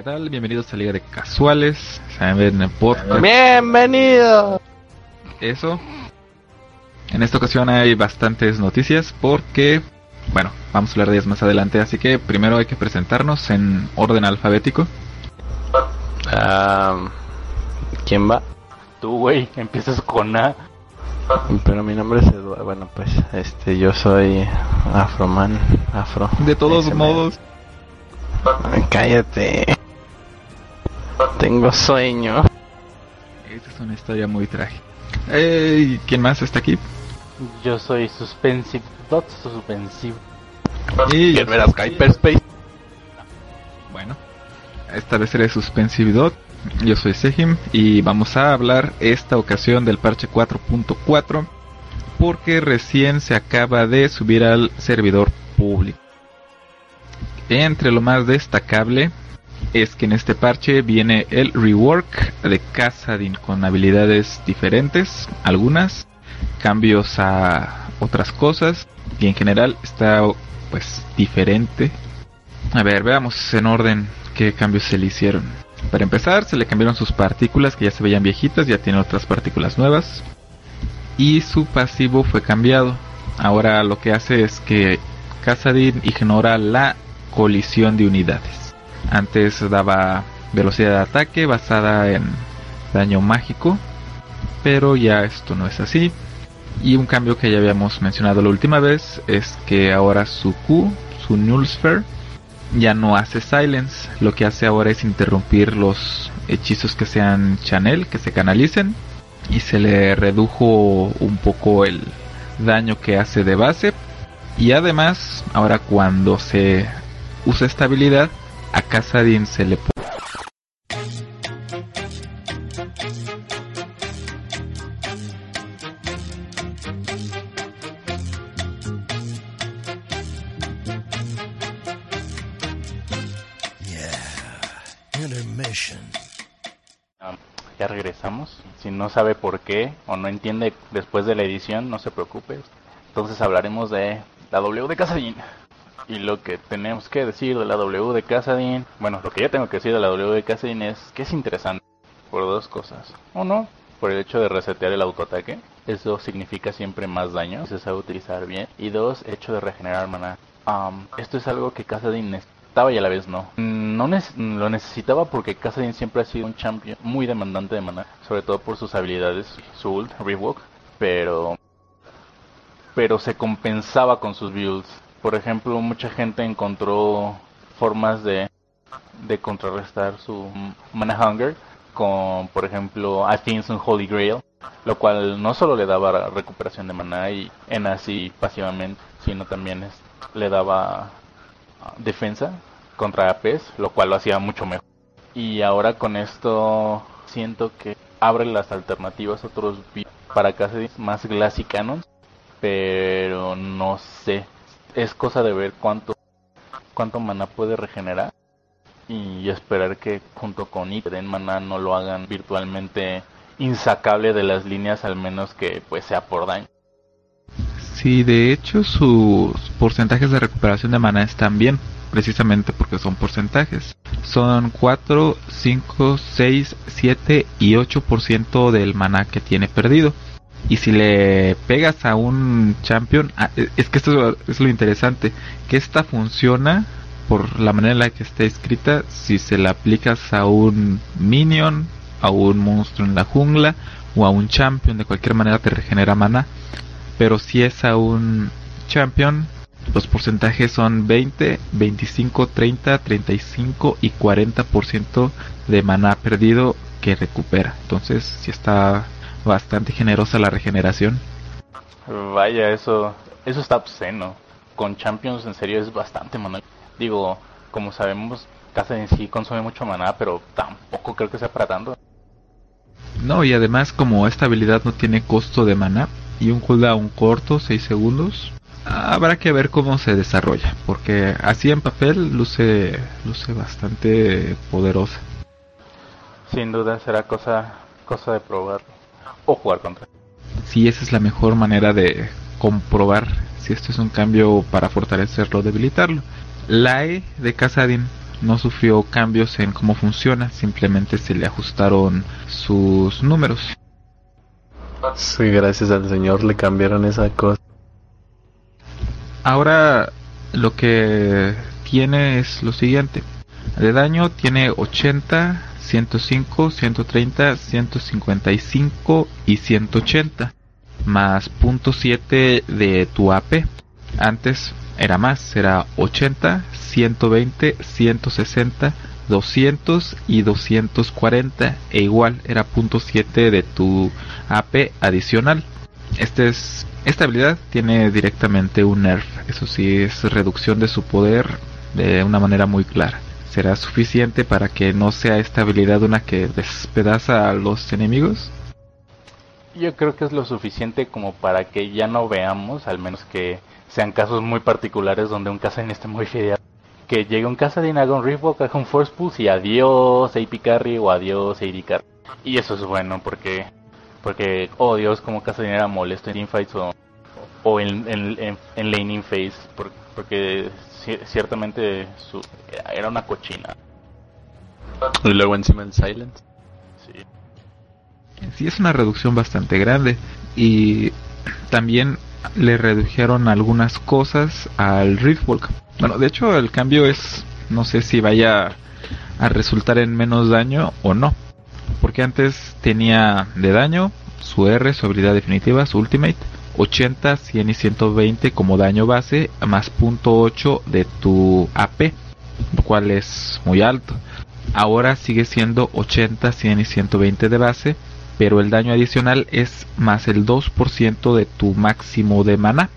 ¿Qué tal? Bienvenidos a Liga de Casuales. Saben en podcast. Bienvenido. Eso. En esta ocasión hay bastantes noticias porque, bueno, vamos a hablar de ellas más adelante. Así que primero hay que presentarnos en orden alfabético. Ah, ¿Quién va? Tú, güey, empiezas con A. Pero mi nombre es Eduardo. Bueno, pues este, yo soy Afroman. Afro. De todos modos, Cállate. Tengo sueño. esta es una historia muy trágica. ¿Quién más está aquí? Yo soy Suspensive Dot Suspensive. Y ¿Quién verás Hyperspace? Bueno, esta vez seré Suspensive Dot. Yo soy Sejim y vamos a hablar esta ocasión del parche 4.4 porque recién se acaba de subir al servidor público. Entre lo más destacable es que en este parche viene el rework de Casadin con habilidades diferentes, algunas, cambios a otras cosas y en general está pues diferente a ver, veamos en orden qué cambios se le hicieron. Para empezar, se le cambiaron sus partículas que ya se veían viejitas, ya tiene otras partículas nuevas. Y su pasivo fue cambiado. Ahora lo que hace es que Casadin ignora la colisión de unidades. Antes daba velocidad de ataque basada en daño mágico, pero ya esto no es así. Y un cambio que ya habíamos mencionado la última vez es que ahora su Q, su Null Sphere, ya no hace silence. Lo que hace ahora es interrumpir los hechizos que sean channel, que se canalicen. Y se le redujo un poco el daño que hace de base. Y además, ahora cuando se usa esta habilidad, a Casadin se le pone Intermission. Ah, ya regresamos. Si no sabe por qué o no entiende después de la edición, no se preocupe. Entonces hablaremos de la W de Casadin. Y lo que tenemos que decir de la W de Casadin, bueno, lo que yo tengo que decir de la W de Casadin es que es interesante por dos cosas. Uno, por el hecho de resetear el autoataque. Eso significa siempre más daño, se sabe utilizar bien. Y dos, hecho de regenerar mana. Um, esto es algo que Casadin necesitaba y a la vez no. No lo necesitaba porque Casadin siempre ha sido un champion muy demandante de mana, sobre todo por sus habilidades, su ult, Rewalk, pero pero se compensaba con sus builds. Por ejemplo, mucha gente encontró formas de de contrarrestar su mana hunger con, por ejemplo, Athene's Holy Grail, lo cual no solo le daba recuperación de mana y en así pasivamente, sino también es- le daba ah, defensa contra APs, lo cual lo hacía mucho mejor. Y ahora con esto siento que abre las alternativas a otros para casi más Glassy pero no sé, es cosa de ver cuánto cuánto mana puede regenerar y esperar que junto con It den mana no lo hagan virtualmente insacable de las líneas al menos que pues sea por daño. Sí, de hecho sus porcentajes de recuperación de mana están bien, precisamente porque son porcentajes. Son 4, 5, 6, 7 y 8% del mana que tiene perdido. Y si le pegas a un champion, ah, e- es que esto es lo interesante, que esta funciona por la manera en la que está escrita si se la aplicas a un minion, a un monstruo en la jungla o a un champion, de cualquier manera te regenera mana pero si es a un champion, los porcentajes son 20, 25, 30, 35 y 40% de maná perdido que recupera. Entonces, si está bastante generosa la regeneración. Vaya, eso eso está obsceno. Con Champions en serio es bastante mana. Digo, como sabemos, Casa en sí consume mucho maná, pero tampoco creo que sea para tanto. No, y además como esta habilidad no tiene costo de maná y un cooldown corto, 6 segundos, habrá que ver cómo se desarrolla, porque así en papel luce luce bastante poderosa. Sin duda será cosa cosa de probar o jugar contra. Sí, esa es la mejor manera de comprobar si esto es un cambio para fortalecerlo o debilitarlo. La E de Casadin no sufrió cambios en cómo funciona, simplemente se le ajustaron sus números. Sí, gracias al señor le cambiaron esa cosa. Ahora lo que tiene es lo siguiente. De daño tiene 80, 105, 130, 155 y 180 más .7 de tu AP. Antes era más, era 80, 120, 160, 200 y 240 e igual era .7 de tu AP adicional. Este es, esta habilidad tiene directamente un nerf, eso sí es reducción de su poder de una manera muy clara. ¿Será suficiente para que no sea esta habilidad una que despedaza a los enemigos? Yo creo que es lo suficiente como para que ya no veamos, al menos que sean casos muy particulares donde un Kassadin esté muy fideado. Que llegue un Kassadin, haga un Riftwalk, haga un Force Pulse y adiós AP Carry o adiós AD Carry. Y eso es bueno porque, porque oh Dios, como Kassadin era molesto en teamfights o, o en, en, en, laning phase. Porque, ciertamente su, era una cochina. Y luego encima el Silence. Sí. Sí, es una reducción bastante grande. Y también le redujeron algunas cosas al Riftwalk. Bueno, de hecho el cambio es, no sé si vaya a resultar en menos daño o no. Porque antes tenía de daño su R, su habilidad definitiva, su ultimate, 80, 100 y 120 como daño base, más .8 de tu AP, lo cual es muy alto. Ahora sigue siendo 80, 100 y 120 de base, pero el daño adicional es más el 2% de tu máximo de mana.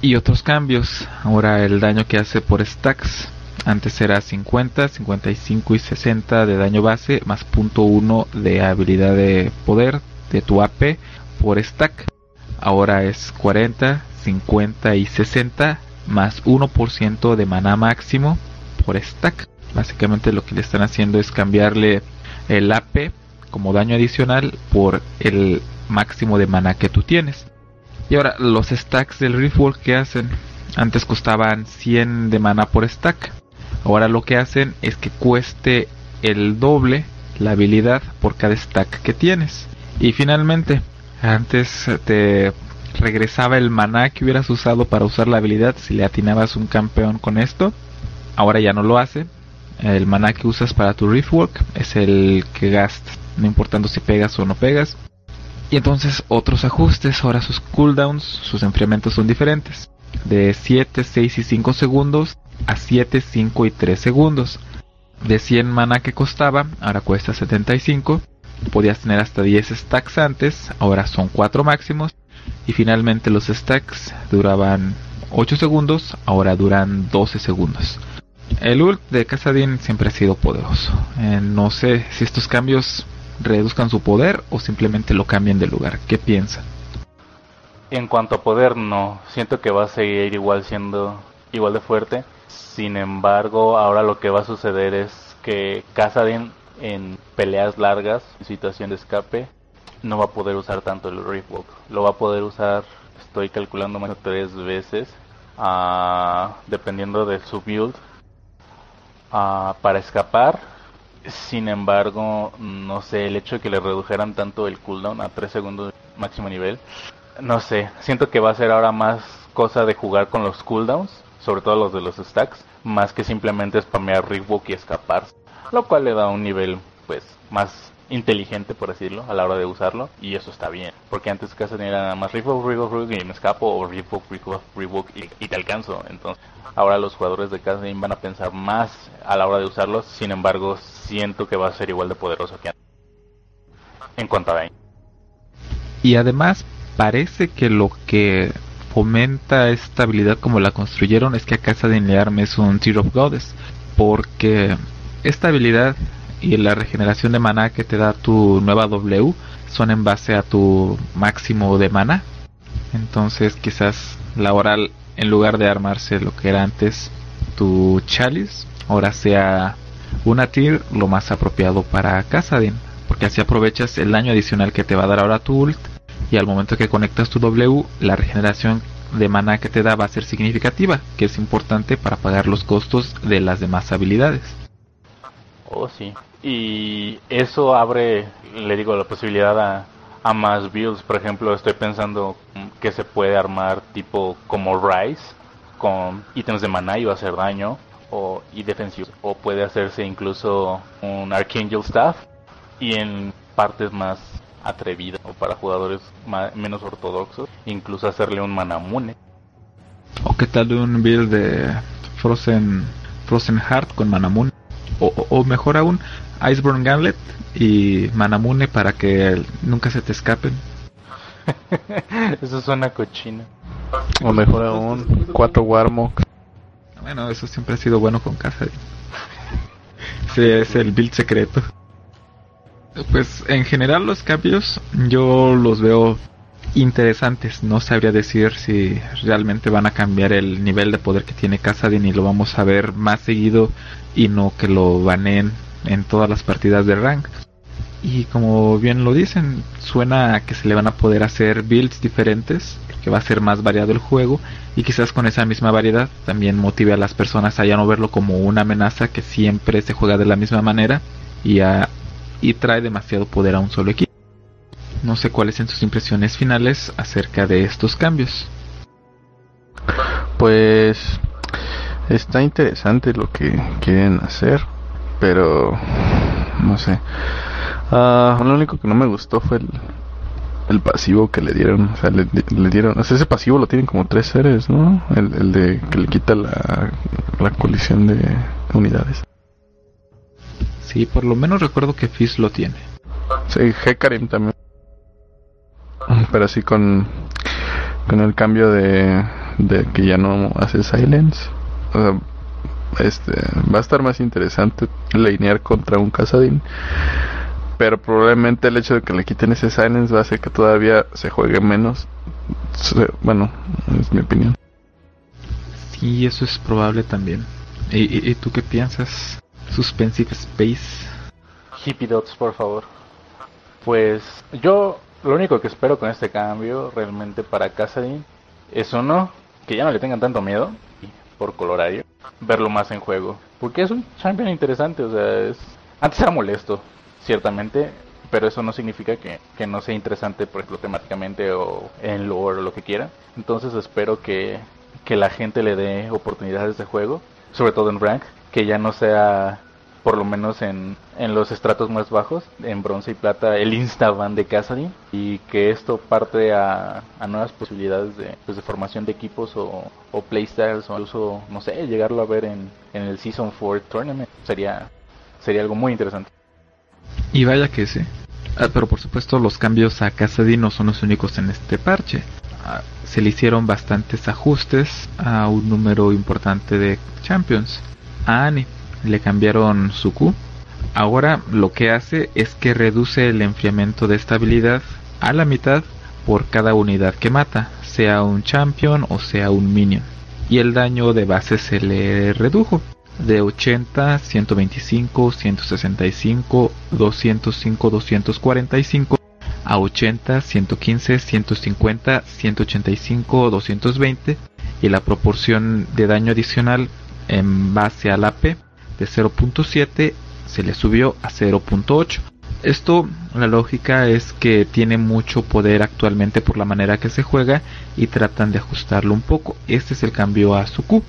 Y otros cambios, ahora el daño que hace por stacks, antes era 50, 55 y 60 de daño base, más .1 de habilidad de poder de tu AP por stack. Ahora es 40, 50 y 60 más 1% de mana máximo por stack. Básicamente lo que le están haciendo es cambiarle el AP como daño adicional por el máximo de mana que tú tienes. Y ahora los stacks del Riftwalk que hacen, antes costaban 100 de mana por stack. Ahora lo que hacen es que cueste el doble la habilidad por cada stack que tienes. Y finalmente, antes te regresaba el mana que hubieras usado para usar la habilidad si le atinabas un campeón con esto. Ahora ya no lo hace. El mana que usas para tu Riftwalk es el que gastas no importando si pegas o no pegas. Y entonces otros ajustes, ahora sus cooldowns, sus enfriamientos son diferentes. De 7, 6 y 5 segundos a 7, 5 y 3 segundos. De 100 mana que costaba, ahora cuesta 75. Podías tener hasta 10 stacks antes, ahora son 4 máximos. Y finalmente los stacks duraban 8 segundos, ahora duran 12 segundos. El ult de Casadin siempre ha sido poderoso. Eh, no sé si estos cambios reduzcan su poder o simplemente lo cambien de lugar. ¿Qué piensan? En cuanto a poder, no. Siento que va a seguir igual siendo igual de fuerte. Sin embargo, ahora lo que va a suceder es que Casadin en peleas largas, en situación de escape, no va a poder usar tanto el Riftwalk. Lo va a poder usar, estoy calculando más de tres veces, uh, dependiendo de su build, uh, para escapar. Sin embargo, no sé, el hecho de que le redujeran tanto el cooldown a 3 segundos máximo nivel, no sé, siento que va a ser ahora más cosa de jugar con los cooldowns, sobre todo los de los stacks, más que simplemente spamear Riftbook y escapar, lo cual le da un nivel pues más inteligente, por decirlo, a la hora de usarlo, y eso está bien, porque antes casi era nada más Revoke, Revoke, y me escapo, o Revoke, Revoke, Revoke, y, te alcanzo. Entonces, ahora los jugadores de Castlevania van a pensar más a la hora de usarlos, sin embargo, siento que va a ser igual de poderoso que antes. En cuanto a daño. Y además, parece que lo que fomenta esta habilidad como la construyeron es que a Casa de Learm es un Tear of Goddess, porque esta habilidad y la regeneración de mana que te da tu nueva W son en base a tu máximo de mana. Entonces quizás la oral en lugar de armarse lo que era antes tu chalice, ahora sea una tier lo más apropiado para Casadin, porque así aprovechas el daño adicional que te va a dar ahora tu ult y al momento que conectas tu W, la regeneración de mana que te da va a ser significativa, que es importante para pagar los costos de las demás habilidades. Oh, sí. Y eso abre, le digo, la posibilidad a, a más builds. Por ejemplo, estoy pensando que se puede armar tipo como Rise, con ítems de mana y va hacer daño, o, y defensivo. O puede hacerse incluso un Archangel Staff, y en partes más atrevidas, o para jugadores ma- menos ortodoxos, incluso hacerle un Manamune. ¿O qué tal un build de Frozen, Frozen Heart con Manamune? O, o- mejor aún, Iceborne Gauntlet y Manamune para que nunca se te escapen. Eso suena cochino. O mejor aún, cuatro Warmok. Bueno, eso siempre ha sido bueno con casa. Ese es el build secreto. Pues en general los cambios yo los veo interesantes. No sabría decir si realmente van a cambiar el nivel de poder que tiene Casadin y lo vamos a ver más seguido y no que lo baneen en todas las partidas de rank. Y como bien lo dicen, suena a que se le van a poder hacer builds diferentes, que va a ser más variado el juego y quizás con esa misma variedad también motive a las personas a ya no verlo como una amenaza que siempre se juega de la misma manera y, a- y trae demasiado poder a un solo equipo. No sé cuáles son sus impresiones finales acerca de estos cambios. Pues está interesante lo que quieren hacer, pero no sé. Ah, lo único que no me gustó fue el, el pasivo que le dieron. O sea, le, le dieron. O sea, ese pasivo lo tienen como tres seres, ¿no? El, el de que le quita la, la colisión de unidades. Sí, por lo menos recuerdo que Fizz lo tiene. Sí, Hecarim también. Pero así con, con el cambio de, de que ya no hace silence. O sea, este, va a estar más interesante linear contra un Casadin. Pero probablemente el hecho de que le quiten ese silence va a hacer que todavía se juegue menos. Bueno, es mi opinión. Sí, eso es probable también. ¿Y, y- y tú qué piensas? Suspensive Space. Hippie Dots, por favor. Pues yo lo único que espero con este cambio realmente para Casadin es uno, que ya no le tengan tanto miedo por colorario, verlo más en juego. Porque es un champion interesante, o sea, es... Antes era molesto, ciertamente, pero eso no significa que, que no sea interesante, por ejemplo, temáticamente o en lore o lo que quiera. Entonces espero que, que la gente le dé oportunidades de juego, sobre todo en rank, que ya no sea por lo menos en, en los estratos más bajos, en bronce y plata, el instaban de Casadin y que esto parte a, a nuevas posibilidades de, pues, de formación de equipos o, o playstyles o incluso, no sé, llegarlo a ver en, en el Season 4 Tournament sería, sería algo muy interesante. Y vaya que sí. Ah, pero por supuesto los cambios a Casadin no son los únicos en este parche. Ah, se le hicieron bastantes ajustes a un número importante de champions. A Annie le cambiaron su Q. Ahora lo que hace es que reduce el enfriamiento de esta habilidad a la mitad por cada unidad que mata, sea un champion o sea un minion. Y el daño de base se le redujo de 80, 125, 165, 205, 245 a 80, 115, 150, 185, 220 y la proporción de daño adicional en base al AP de 0.7 se le subió a 0.8. Esto, la lógica es que tiene mucho poder actualmente por la manera que se juega y tratan de ajustarlo un poco. Este es el cambio a su Q.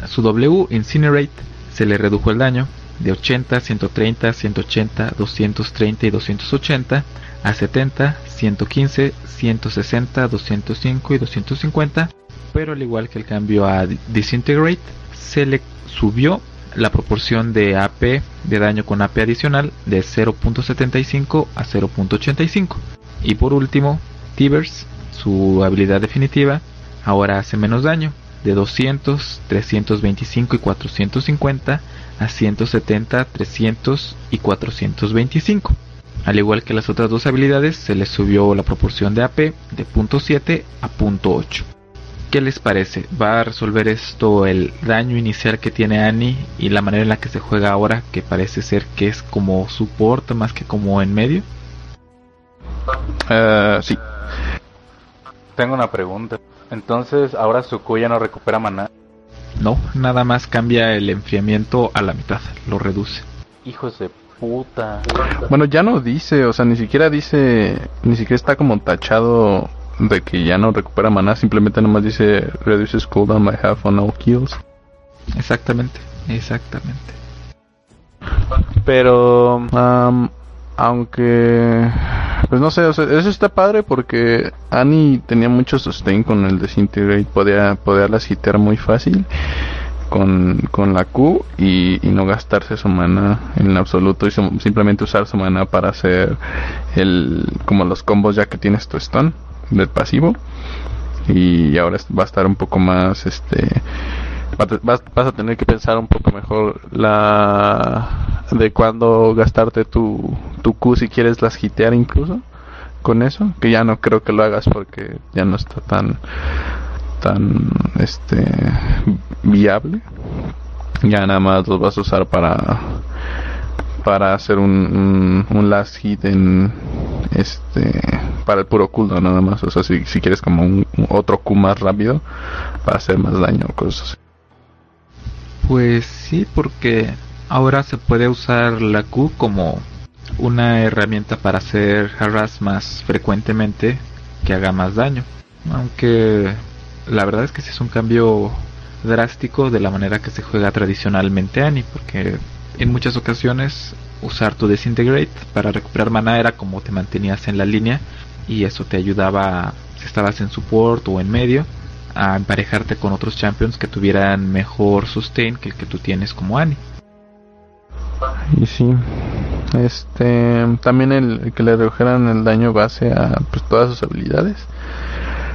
A su W, Incinerate, se le redujo el daño de 80, 130, 180, 230 y 280 a 70, 115, 160, 205 y 250. Pero al igual que el cambio a Disintegrate, se le subió la proporción de AP de daño con AP adicional de 0.75 a 0.85. Y por último, Tivers, su habilidad definitiva, ahora hace menos daño, de 200, 325 y 450 a 170, 300 y 425. Al igual que las otras dos habilidades, se les subió la proporción de AP de .7 a .8. ¿Qué les parece? ¿Va a resolver esto el daño inicial que tiene Annie y la manera en la que se juega ahora, que parece ser que es como support más que como en medio? Ah, sí. Tengo una pregunta. Entonces ahora su Q ya no recupera maná. No, nada más cambia el enfriamiento a la mitad, lo reduce. Hijos de puta. Bueno, ya no dice, o sea, ni siquiera dice, ni siquiera está como tachado de que ya no recupera maná, simplemente nomás dice reduces cooldown by half on all kills. Exactamente, exactamente. Pero, am, aunque, pues no sé, o sea, eso está padre porque Annie tenía mucho sustain con el Disintegrate, podía, podía las hitear muy fácil con, con la Q y, y no gastarse su mana en absoluto y su- simplemente usar su mana para hacer el, como los combos ya que tienes tu stun del pasivo. Y ahora va a estar un poco más este vas a tener que pensar un poco mejor la de cuándo gastarte tu, tu Q si quieres las hitear incluso con eso que ya no creo que lo hagas porque ya no está tan tan este viable. Ya nada más los vas a usar para para hacer un, un, last hit en este para el puro cooldown nada más o sea si, si quieres como un, otro Q más rápido para hacer más daño cosas Pues sí, porque ahora se puede usar la Q como una herramienta para hacer harass más frecuentemente que haga más daño. Aunque la verdad es que sí es un cambio drástico de la manera que se juega tradicionalmente Annie, porque en muchas ocasiones usar tu Disintegrate para recuperar mana era como te mantenías en la línea y eso te ayudaba si estabas en support o en medio a emparejarte con otros champions que tuvieran mejor sustain que el que tú tienes como Annie. y sí este también el, que le redujeran el daño base a pues, todas sus habilidades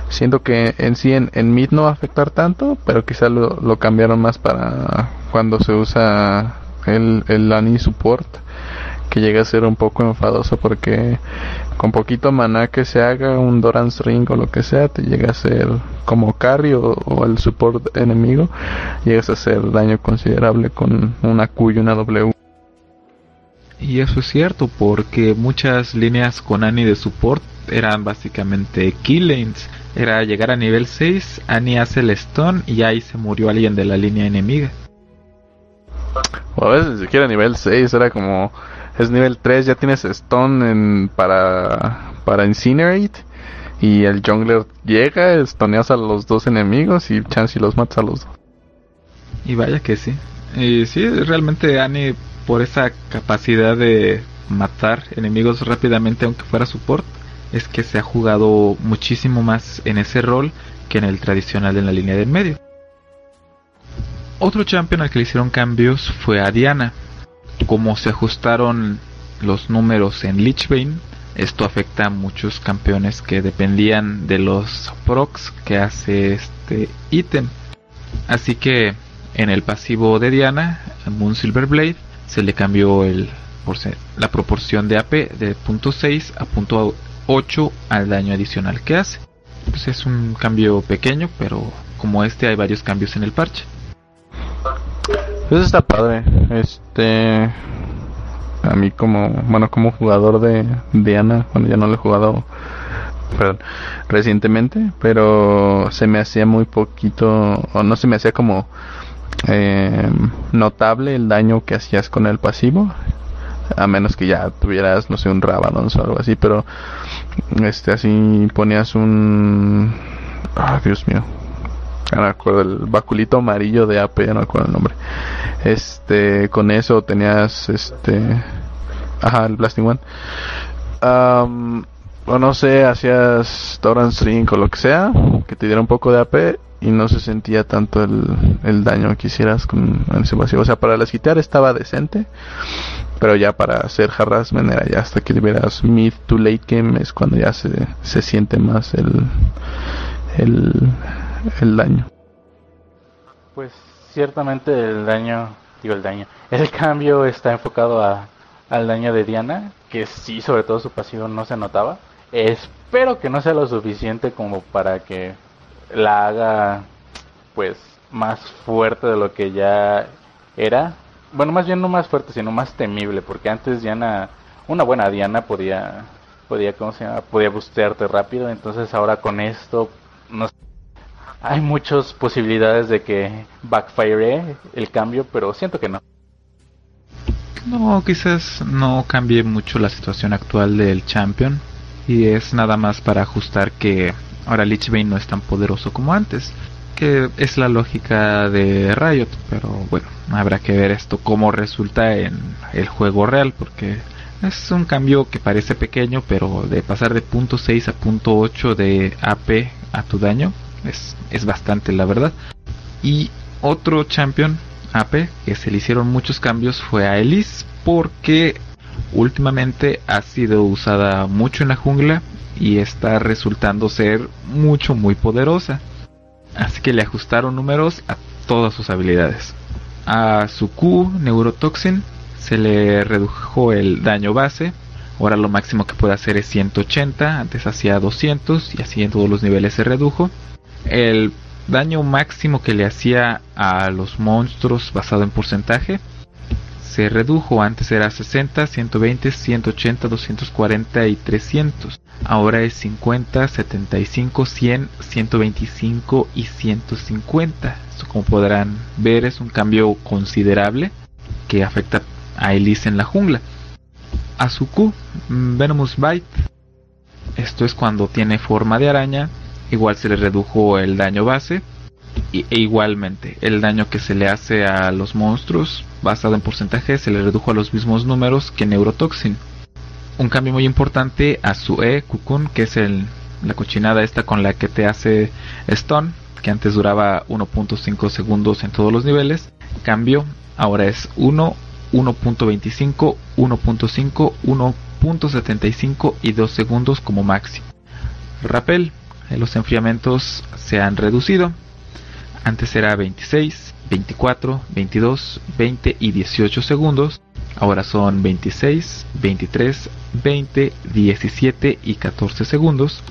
siento que en sí en, en mid no va a afectar tanto pero quizá lo, lo cambiaron más para cuando se usa el, el support que llega a ser un poco enfadoso porque con poquito maná que se haga un Doran's Ring o lo que sea te llega a ser como carry o, o el support enemigo llegas a hacer daño considerable con una Q y una W Y eso es cierto porque muchas líneas con Annie de support eran básicamente kill lanes. Era llegar a nivel 6, Annie hace el stun y ahí se murió alguien de la línea enemiga. O a veces ni siquiera nivel 6, era como es nivel 3, ya tienes stun en, para, para Incinerate y el jungler llega, estoneas a los dos enemigos y chance y los matas a los dos. Y vaya que sí. Y sí, realmente Annie por esa capacidad de matar enemigos rápidamente aunque fuera support, es que se ha jugado muchísimo más en ese rol que en el tradicional en la línea del medio. Otro champion al que le hicieron cambios fue a Diana. Como se ajustaron los números en Lichbane, esto afecta a muchos campeones que dependían de los procs que hace este ítem. Así que en el pasivo de Diana, Moon Silver Blade, se le cambió la proporción de AP de .6 a .8 al daño adicional que hace. Pues es un cambio pequeño, pero como este hay varios cambios en el parche. Eso está padre. Este. A mí, como. Bueno, como jugador de Diana, bueno, ya no lo he jugado. Recientemente, pero se me hacía muy poquito. O no se me hacía como. eh, notable el daño que hacías con el pasivo. A menos que ya tuvieras, no sé, un Ravalons o algo así, pero. Este, así ponías un. Ah, Dios mío. Ya no el baculito amarillo de AP, ya no me acuerdo el nombre. Este, con eso tenías este. Ajá, el Blasting One. Am, o no sé, hacías Torrent String o lo que sea, que te diera un poco de AP y no se sentía tanto el, el daño que hicieras con ese pasivo. O sea, para las quitar estaba decente, pero ya para hacer harassment era ya hasta que veras mid to late game es cuando ya se, se siente más el, el, el daño. Pues ciertamente el daño, digo el daño, el cambio está enfocado a, al daño de Diana, que sí, sobre todo su pasivo no se notaba. Espero que no sea lo suficiente como para que la haga pues más fuerte de lo que ya era. Bueno, más bien no más fuerte, sino más temible, porque antes Diana, una buena Diana podía, podía, ¿cómo se llama? Podía bustearte rápido, entonces ahora con esto, no sé, hay muchas posibilidades de que backfire el cambio, pero siento que no. No, quizás no cambie mucho la situación actual del Champion. Y es nada más para ajustar que ahora Lich Bane no es tan poderoso como antes. Que es la lógica de Riot. Pero bueno, habrá que ver esto cómo resulta en el juego real. Porque es un cambio que parece pequeño. Pero de pasar de punto .6 a punto .8 de AP a tu daño. Es, es bastante la verdad. Y otro Champion AP que se le hicieron muchos cambios fue a Elise porque últimamente ha sido usada mucho en la jungla y está resultando ser mucho muy poderosa. Así que le ajustaron números a todas sus habilidades. A su Q Neurotoxin se le redujo el daño base. Ahora lo máximo que puede hacer es 180, antes hacía 200 y así en todos los niveles se redujo. El daño máximo que le hacía a los monstruos basado en porcentaje se redujo. Antes era 60, 120, 180, 240 y 300. Ahora es 50, 75, 100, 125 y 150. Esto como podrán ver es un cambio considerable que afecta a Elise en la jungla. A su Q, Venomous Bite. Esto es cuando tiene forma de araña igual se le redujo el daño base e igualmente el daño que se le hace a los monstruos basado en porcentaje se le redujo a los mismos números que Neurotoxin. Un cambio muy importante a su E, Cocoon, que es el, la cochinada esta con la que te hace stun, que antes duraba 1.5 segundos en todos los niveles, cambió, ahora es 1, 1.25, 1.5, 1.75 y 2 segundos como máximo. Rappel, los enfriamientos se han reducido. Antes era 26, 24, 22, 20 y 18 segundos. Ahora son 26, 23, 20, 17 y 14 segundos.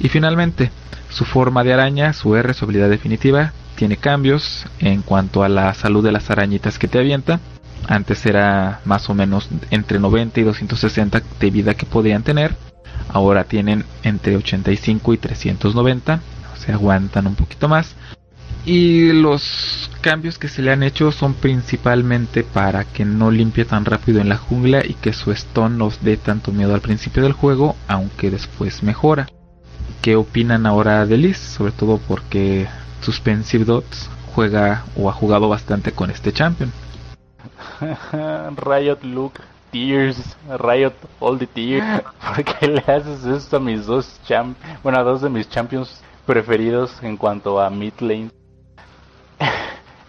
Y finalmente, su forma de araña, su R, su habilidad definitiva, tiene cambios en cuanto a la salud de las arañitas que te avienta. Antes era más o menos entre 90 y 260 de vida que podían tener ahora tienen entre 85 y 390, se aguantan un poquito más. Y los cambios que se le han hecho son principalmente para que no limpie tan rápido en la jungla y que su stone nos dé tanto miedo al principio del juego, aunque después mejora. ¿Qué opinan ahora de Liz? Sobre todo porque Suspensive Dots juega o ha jugado bastante con este champion. Riot Luke Tears, Riot All the Tears. ¿Por qué le haces esto a mis dos champ, bueno, a dos de mis champions preferidos en cuanto a mid lane?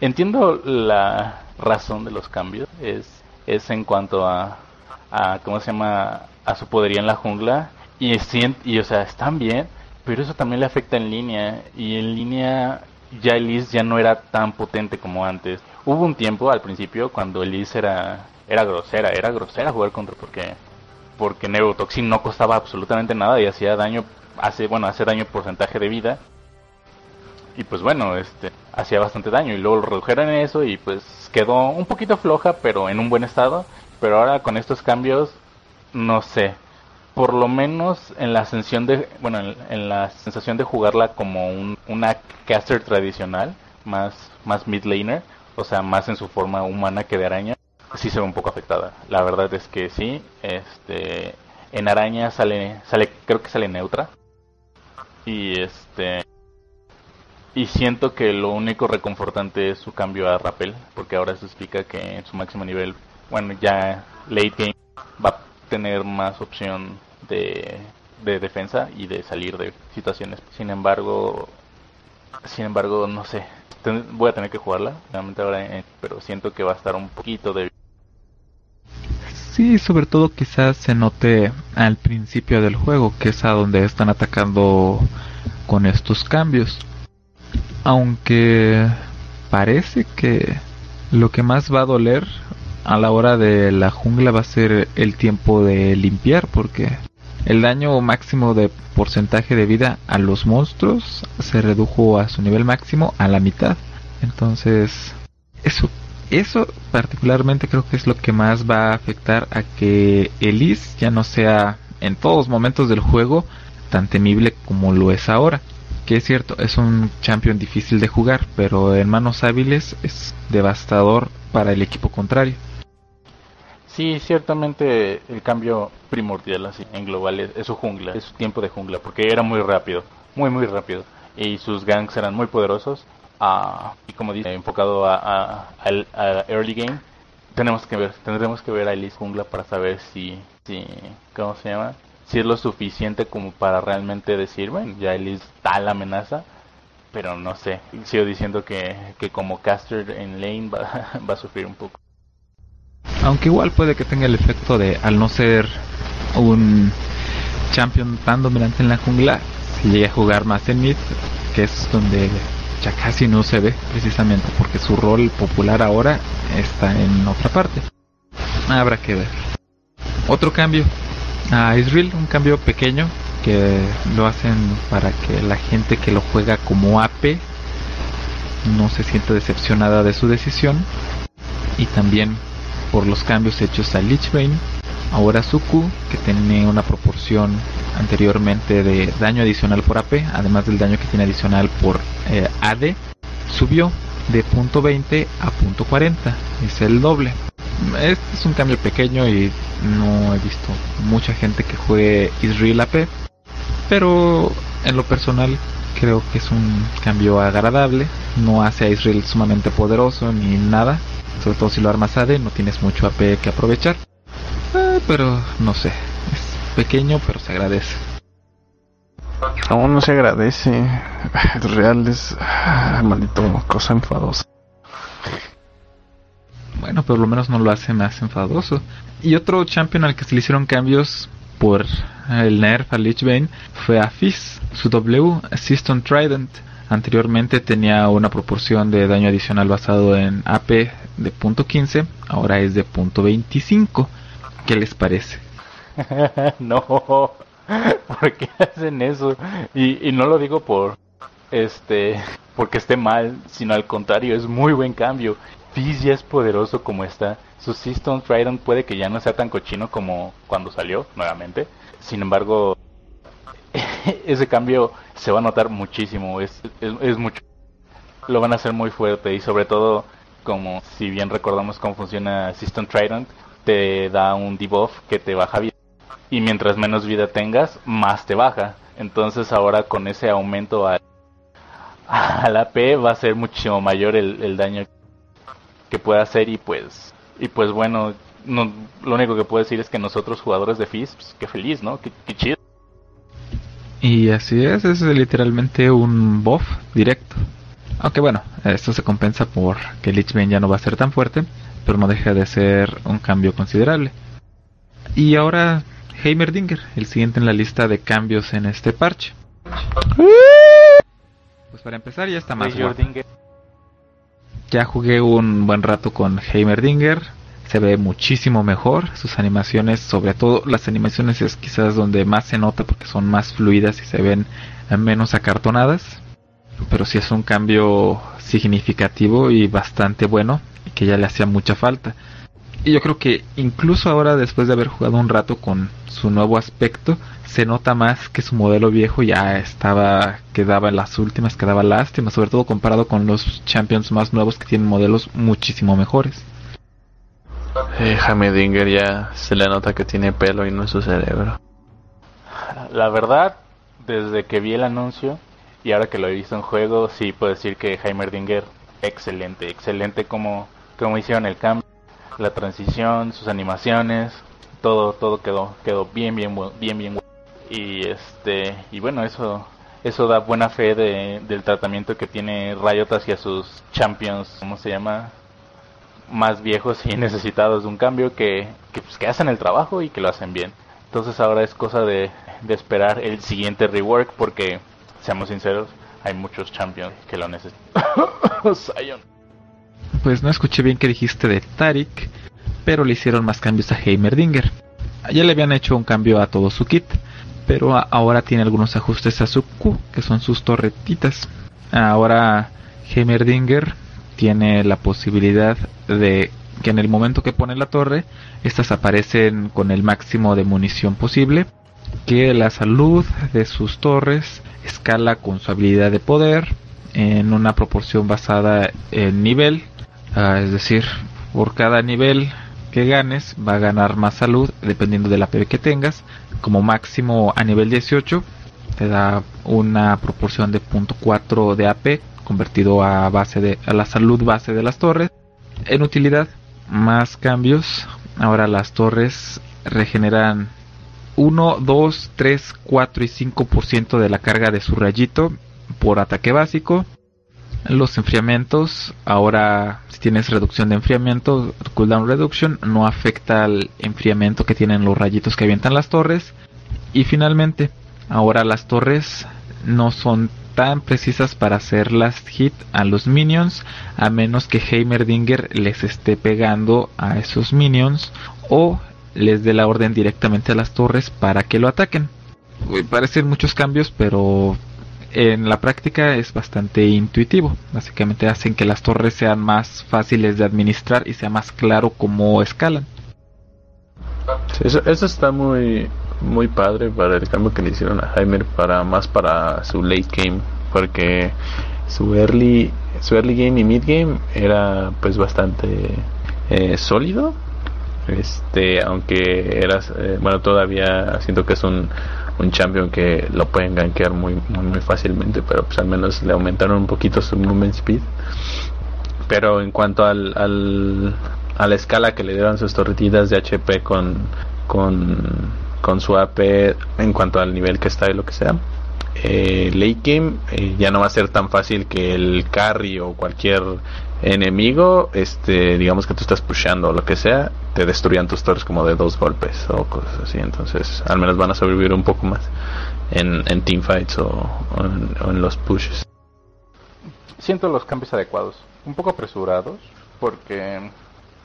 Entiendo la razón de los cambios, es, es en cuanto a, a, ¿cómo se llama? A su podería en la jungla. Y, y, o sea, están bien, pero eso también le afecta en línea. Y en línea ya Elise ya no era tan potente como antes. Hubo un tiempo al principio cuando Elise era era grosera, era grosera jugar contra porque porque Neurotoxin no costaba absolutamente nada y hacía daño, hace bueno, hace daño porcentaje de vida. Y pues bueno, este hacía bastante daño y luego lo redujeron en eso y pues quedó un poquito floja, pero en un buen estado, pero ahora con estos cambios no sé, por lo menos en la ascensión de bueno, en, la sensación de jugarla como un, una caster tradicional, más más mid laner, o sea, más en su forma humana que de araña sí se ve un poco afectada. La verdad es que sí. Este, en araña sale, sale, creo que sale neutra. Y este, y siento que lo único reconfortante es su cambio a rappel, porque ahora se explica que en su máximo nivel, bueno, ya late game va a tener más opción de, de defensa y de salir de situaciones. Sin embargo, sin embargo, no sé, voy a tener que jugarla, realmente ahora, eh, pero siento que va a estar un poquito de Sí, sobre todo quizás se note al principio del juego, que es a donde están atacando con estos cambios. Aunque parece que lo que más va a doler a la hora de la jungla va a ser el tiempo de limpiar, porque el daño máximo de porcentaje de vida a los monstruos se redujo a su nivel máximo a la mitad. Entonces, eso eso particularmente creo que es lo que más va a afectar a que Elise ya no sea en todos momentos del juego tan temible como lo es ahora. Que es cierto, es un champion difícil de jugar, pero en manos hábiles es devastador para el equipo contrario. Sí, ciertamente el cambio primordial así en global es, su jungla, es su tiempo de jungla, porque era muy rápido, muy muy rápido, y sus ganks eran muy poderosos, uh, y como dice, enfocado a, early game, tenemos que ver, tendremos que ver a Elise jungla para saber si, si, ¿cómo se llama? Si es lo suficiente como para realmente decir, bueno, ya Elise da la amenaza, pero no sé, sigo diciendo que, que como caster en lane va, va a sufrir un poco. Aunque igual puede que tenga el efecto de, al no ser un champion tan dominante en la jungla, si llegue a jugar más en mid, que es donde casi no se ve precisamente, porque su rol popular ahora está en otra parte. Habrá que ver. Otro cambio a Israel, un cambio pequeño que lo hacen para que la gente que lo juega como AP no se sienta decepcionada de su decisión y también por los cambios hechos a Lich ahora Suku, que tiene una proporción anteriormente de daño adicional por AP, además del daño que tiene adicional por eh, AD, subió de punto .20 a punto .40, es el doble. Este es un cambio pequeño y no he visto mucha gente que juegue Israel AP, pero en lo personal creo que es un cambio agradable, no hace a Israel sumamente poderoso ni nada, sobre todo si lo armas AD, no tienes mucho AP que aprovechar. Eh, pero no sé, es pequeño pero se agradece. Aún no se agradece. Real es ah, maldito cosa enfadosa. Bueno, pero lo menos no lo hace más enfadoso. Y otro champion al que se le hicieron cambios por el nerf a Lich Bane fue a Fizz, su W, Assistant Trident. Anteriormente tenía una proporción de daño adicional basado en AP de .15, ahora es de .25. ¿Qué les parece? no, ¿por qué hacen eso? Y, no lo digo por este porque esté mal, sino al contrario, es muy buen cambio. Fizz ya es poderoso como está. Su System Trident puede que ya no sea tan cochino como cuando salió nuevamente. Sin embargo, ese cambio se va a notar muchísimo, es, es, mucho. Lo van a hacer muy fuerte y sobre todo, como si bien recordamos cómo funciona System Trident, te da un debuff que te baja vida. Y mientras menos vida tengas, más te baja. Entonces ahora con ese aumento a, la AP va a ser muchísimo mayor el, daño que pueda hacer y pues y pues bueno no, lo único que puedo decir es que nosotros jugadores de Fizz, pues, qué feliz, ¿no? Qué chido. Y así es, es literalmente un buff directo. Aunque bueno, esto se compensa por que Lichbane ya no va a ser tan fuerte, pero no deja de ser un cambio considerable. Y ahora Heimerdinger, el siguiente en la lista de cambios en este parche. Pues para empezar ya está más Ya jugué un buen rato con Heimerdinger, se ve muchísimo mejor. Sus animaciones, sobre todo las animaciones es quizás donde más se nota porque son más fluidas y se ven menos acartonadas. Pero sí es un cambio significativo y bastante bueno y que ya le hacía mucha falta. Y yo creo que incluso ahora después de haber jugado un rato con su nuevo aspecto, se nota más que su modelo viejo ya estaba, quedaba en las últimas, quedaba lástima, sobre todo comparado con los champions más nuevos que tienen modelos muchísimo mejores. Eh, Dinger ya se le nota que tiene pelo y no es su cerebro. La verdad, desde que vi el anuncio y ahora que lo he visto en juego, sí puedo decir que Heimerdinger, excelente, excelente como, como hicieron el cambio, la transición, sus animaciones, todo, todo quedó, quedó bien, bien, bien, bien. Y este, y bueno, eso, eso da buena fe de, del tratamiento que tiene Riot hacia sus champions, ¿cómo se llama? más viejos y necesitados de un cambio que, pues, que, hacen el trabajo y que lo hacen bien. Entonces ahora es cosa de, de esperar el siguiente rework porque, seamos sinceros, hay muchos champions que lo necesitan. pues no escuché bien que dijiste de Tarik, pero le hicieron más cambios a Heimerdinger. Ya le habían hecho un cambio a todo su kit, pero ahora tiene algunos ajustes a su Q, que son sus torretitas. Ahora Heimerdinger tiene la posibilidad de que en el momento que pone la torre, estas aparecen con el máximo de munición posible que la salud de sus torres escala con su habilidad de poder en una proporción basada en nivel, ah, es decir, por cada nivel que ganes va a ganar más salud dependiendo de la PV que tengas, como máximo a nivel 18 te da una proporción de 0.4 de AP convertido a base de a la salud base de las torres. En utilidad, más cambios. Ahora las torres regeneran 1, 2, 3, 4 y 5% de la carga de su rayito por ataque básico. Los enfriamientos, ahora si tienes reducción de enfriamiento, cooldown reduction, no afecta al enfriamiento que tienen los rayitos que avientan las torres. Y finalmente, ahora las torres no son tan precisas para hacer las hit a los minions, a menos que Heimerdinger les esté pegando a esos minions o les dé la orden directamente a las torres para que lo ataquen. Parecen muchos cambios, pero en la práctica es bastante intuitivo. Básicamente hacen que las torres sean más fáciles de administrar y sea más claro cómo escalan. eso, está muy muy padre para el cambio que le hicieron a Heimer para más para su late game porque su early su early game y mid game era pues bastante eh, sólido este aunque era eh, bueno todavía siento que es un un champion que lo pueden gankear muy, muy, fácilmente pero pues al menos le aumentaron un poquito su movement speed. Pero en cuanto al, al a la escala que le dieron sus torretitas de HP con con con su AP en cuanto al nivel que está y lo que sea eh, late game eh, ya no va a ser tan fácil que el carry o cualquier enemigo, este, digamos que tú estás pushando o lo que sea, te destruyan tus torres como de dos golpes o cosas así. Entonces, al menos van a sobrevivir un poco más en, en teamfights o, o, en, los pushes. Siento los cambios adecuados, un poco apresurados, porque,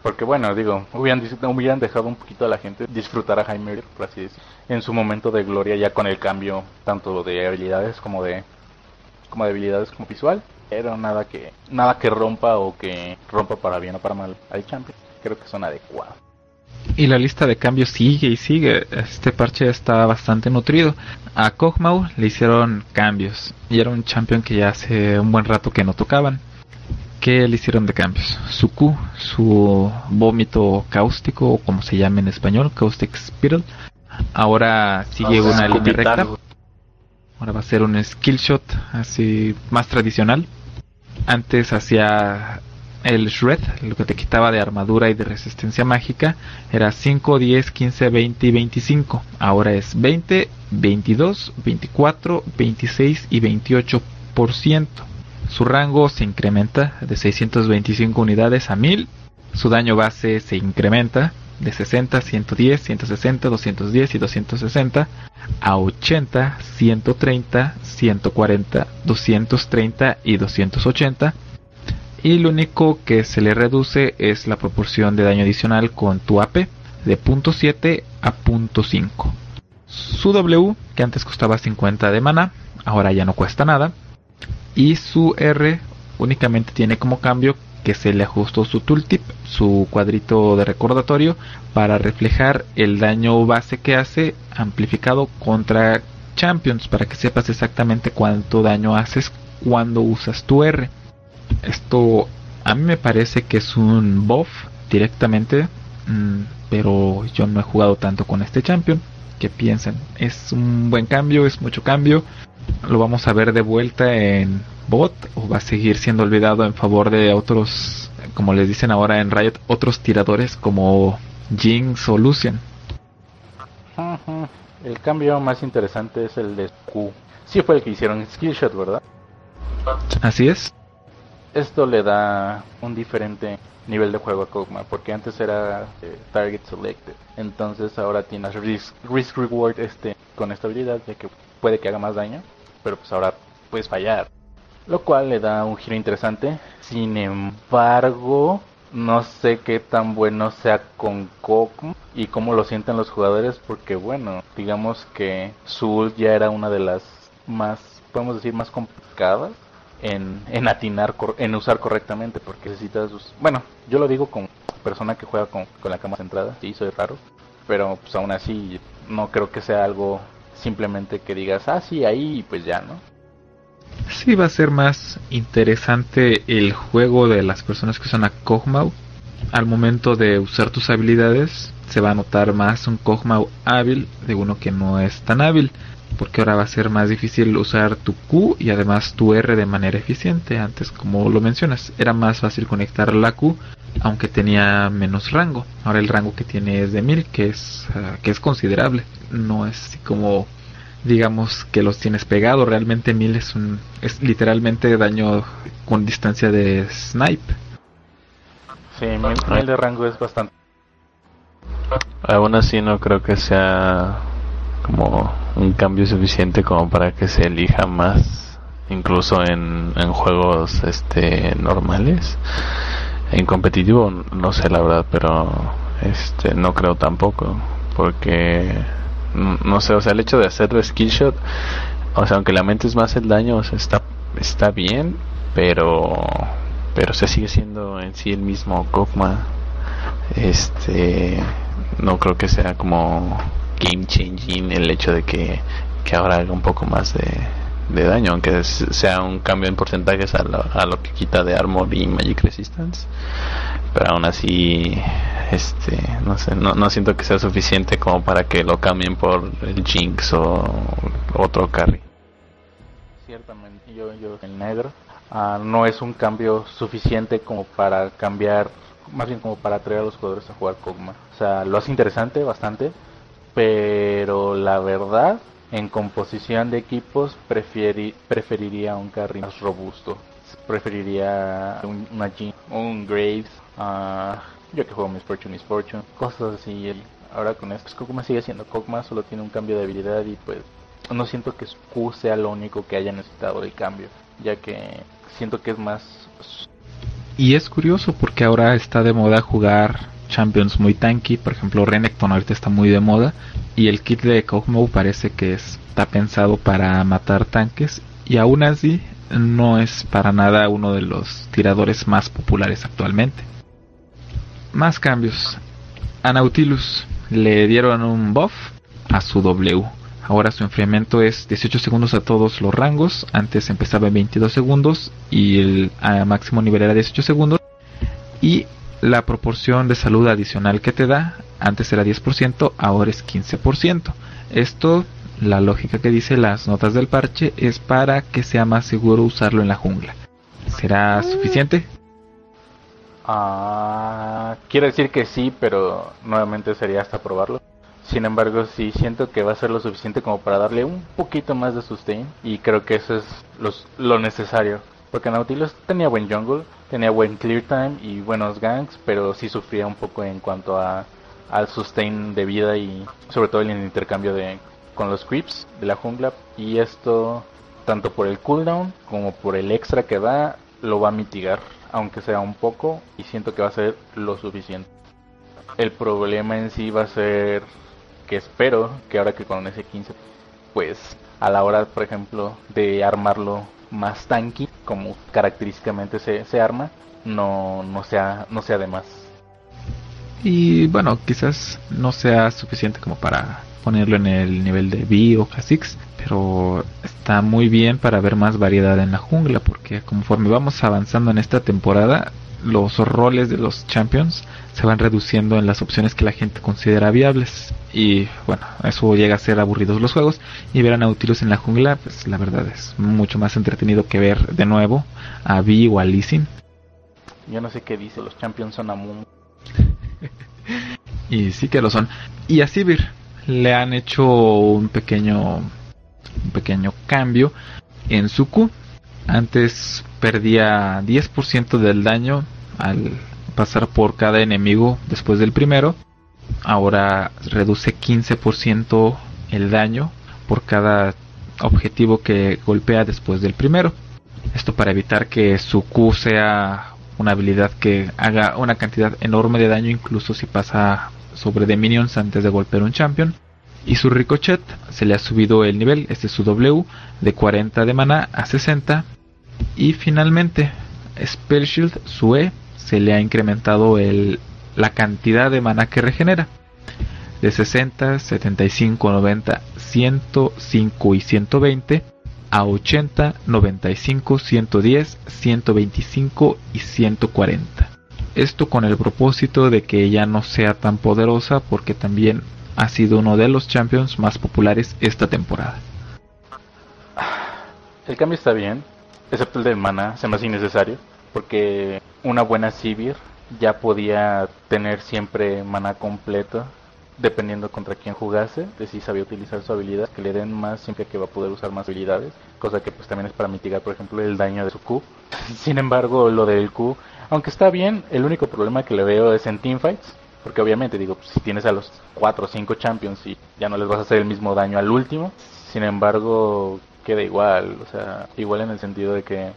porque bueno, digo, hubieran, hubieran dejado un poquito a la gente disfrutar a Jaime, así en su momento de gloria, ya con el cambio tanto de habilidades como de, como de habilidades como visual era nada que nada que rompa o que rompa para bien o para mal al champion. Creo que son adecuados. Y la lista de cambios sigue y sigue. Este parche está bastante nutrido. A Kog'Maw le hicieron cambios. Y era un champion que ya hace un buen rato que no tocaban. ¿Qué le hicieron de cambios? Su Q, su vómito cáustico, o como se llama en español, Caustic Spiral. Ahora sigue una línea recta. Ahora va a ser un skill shot así más tradicional antes hacía el Shred, lo que te quitaba de armadura y de resistencia mágica, era 5, 10, 15, 20 y 25. Ahora es 20, 22, 24, 26 y 28%. Su rango se incrementa de 625 unidades a 1000. Su daño base se incrementa de 60, 110, 160, 210 y 260 a 80, 130, 140, 230 y 280. Y lo único que se le reduce es la proporción de daño adicional con tu AP de .7 a .5. Su W, que antes costaba 50 de mana, ahora ya no cuesta nada. Y su R únicamente tiene como cambio que se le ajustó su tooltip, su cuadrito de recordatorio, para reflejar el daño base que hace amplificado contra champions, para que sepas exactamente cuánto daño haces cuando usas tu R. Esto a mí me parece que es un buff directamente, mm, pero yo no he jugado tanto con este champion. ¿Qué piensan? ¿Es un buen cambio? ¿Es mucho cambio? ¿Lo vamos a ver de vuelta en bot o va a seguir siendo olvidado en favor de otros, como les dicen ahora en Riot, otros tiradores como Jinx o Lucian? El cambio más interesante es el de Q. Sí fue el que hicieron Skillshot, ¿verdad? Así es. Esto le da un diferente nivel de juego a Kog'Maw, porque antes era eh, Target Selected. Entonces ahora tiene risk, risk Reward este, con esta habilidad de que puede que haga más daño, pero pues ahora puedes fallar lo cual le da un giro interesante. Sin embargo, no sé qué tan bueno sea con Coco y cómo lo sienten los jugadores, porque bueno, digamos que Zul ya era una de las más, podemos decir, más complicadas en, atinar, en usar correctamente, porque necesitas, bueno, yo lo digo con persona que juega con, con la cama centrada, sí, soy raro, pero pues aún así no creo que sea algo simplemente que digas, ah, sí, ahí pues ya, ¿no? Sí, va a ser más interesante el juego de las personas que usan a Kog'Maw. Al momento de usar tus habilidades, se va a notar más un Kog'Maw hábil de uno que no es tan hábil. Porque ahora va a ser más difícil usar tu Q y además tu R de manera eficiente. Antes, como lo mencionas, era más fácil conectar la Q, aunque tenía menos rango. Ahora el rango que tiene es de 1000, que es, ah, que es considerable. No es así como digamos que los tienes pegado. Realmente 1000 es un es literalmente daño con distancia de snipe. Sí, mil, mil de rango es bastante. Aún así no creo que sea como un cambio suficiente como para que se elija más incluso en, en juegos este normales. En competitivo no sé la verdad pero este no creo tampoco porque no sé o sea el hecho de hacer skill shot o sea aunque la mente es más el daño o sea, está está bien pero pero se sigue siendo en sí el mismo Kog'Ma este no creo que sea como game changing el hecho de que, que ahora haga un poco más de, de daño aunque sea un cambio en porcentajes a lo, a lo que quita de armor y magic resistance pero aún así este no sé no, no siento que sea suficiente como para que lo cambien por el jinx o otro carry Ciertamente, yo, yo, el negro, ah, no es un cambio suficiente como para cambiar, más bien como para atraer a los jugadores a jugar Kog'Ma. O sea, lo hace interesante bastante, pero la verdad, en composición de equipos, preferi- preferiría un carry más robusto. Preferiría un, una Jhin, un Graves, ah, yo que juego Miss Fortune, Miss Fortune, cosas así. El- ahora con esto, pues Kog'Ma sigue siendo Kog'Ma, solo tiene un cambio de habilidad y pues no siento que Q sea lo único que haya necesitado del cambio, ya que siento que es más Y es curioso porque ahora está de moda jugar champions muy tanky. Por ejemplo, Renekton ahorita está muy de moda. Y el kit de Kog'Maw parece que está pensado para matar tanques. Y aún así no es para nada uno de los tiradores más populares actualmente. Más cambios. A Nautilus le dieron un buff a su W. Ahora su enfriamiento es 18 segundos a todos los rangos. Antes empezaba en 22 segundos y el a máximo nivel era 18 segundos. Y la proporción de salud adicional que te da, antes era 10%, ahora es 15%. Esto, la lógica que dice las notas del parche, es para que sea más seguro usarlo en la jungla. ¿Será suficiente? Ah, quiero decir que sí, pero nuevamente sería hasta probarlo. Sin embargo, sí siento que va a ser lo suficiente como para darle un poquito más de sustain y creo que eso es los- lo necesario. Porque Nautilus tenía buen jungle, tenía buen clear time y buenos ganks, pero sí sufría un poco en cuanto a al sustain de vida y sobre todo el intercambio de con los creeps de la jungla. Y esto tanto por el cooldown como por el extra que da lo va a mitigar aunque sea un poco y siento que va a ser lo suficiente. El problema en sí va a ser que espero que ahora que con ese 15 pues a la hora por ejemplo de armarlo más tanky como característicamente se, se arma no no sea no sea de más. Y bueno, quizás no sea suficiente como para ponerlo en el nivel de B o Kha'Zix, pero está muy bien para ver más variedad en la jungla, porque conforme vamos avanzando en esta temporada, los roles de los champions se van reduciendo en las opciones que la gente considera viables. Y bueno, eso llega a ser aburridos los juegos. Y ver a Nautilus en la jungla, pues la verdad es mucho más entretenido que ver de nuevo a Vi o a Lee Sin. yo no sé qué dice los champions son Amun Y sí que lo son. Y a Sivir le han hecho un pequeño un pequeño cambio en su Q. Antes perdía 10% del daño al pasar por cada enemigo después del primero. Ahora reduce 15% el daño por cada objetivo que golpea después del primero. Esto para evitar que su Q sea una habilidad que haga una cantidad enorme de daño incluso si pasa sobre de minions antes de golpear un champion. Y su ricochet se le ha subido el nivel, este es su W, de 40 de mana a 60. Y finalmente, Spell Shield, su E, se le ha incrementado el, la cantidad de mana que regenera. de 60, 75, 90, 105 y 120 a 80, 95, 110, 125 y 140. Esto con el propósito de que ella no sea tan poderosa porque también ha sido uno de los champions más populares esta temporada. El cambio está bien, excepto el del mana, se me hace innecesario, porque una buena Sivir ya podía tener siempre mana completo, dependiendo contra quién jugase, de si sabía utilizar su habilidad, que le den más siempre que va a poder usar más habilidades, cosa que pues también es para mitigar, por ejemplo, el daño de su Q. Sin embargo, lo del Q, aunque está bien, el único problema que le veo es en teamfights, porque obviamente digo, pues, si tienes a los 4 o 5 champions y ya no les vas a hacer el mismo daño al último, sin embargo, queda igual, o sea, igual en el sentido de que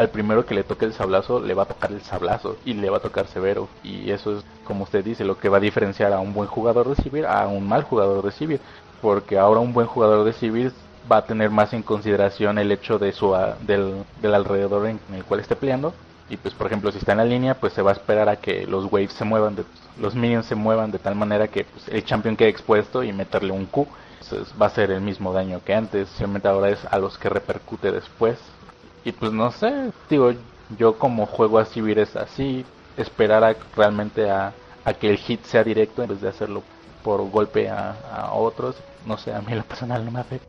al primero que le toque el sablazo le va a tocar el sablazo y le va a tocar severo. Y eso es como usted dice lo que va a diferenciar a un buen jugador de civil a un mal jugador de civil. Porque ahora un buen jugador de civil va a tener más en consideración el hecho de su del, del alrededor en, el cual esté peleando. Y pues por ejemplo si está en la línea pues se va a esperar a que los waves se muevan de, los minions se muevan de tal manera que pues, el champion quede expuesto y meterle un Q. Entonces va a ser el mismo daño que antes. Simplemente ahora es a los que repercute después y pues no sé, digo, yo como juego a Civir es así, esperar a, realmente a, que el hit sea directo en vez de hacerlo por golpe a, otros, no sé, a mí lo personal no me afecta.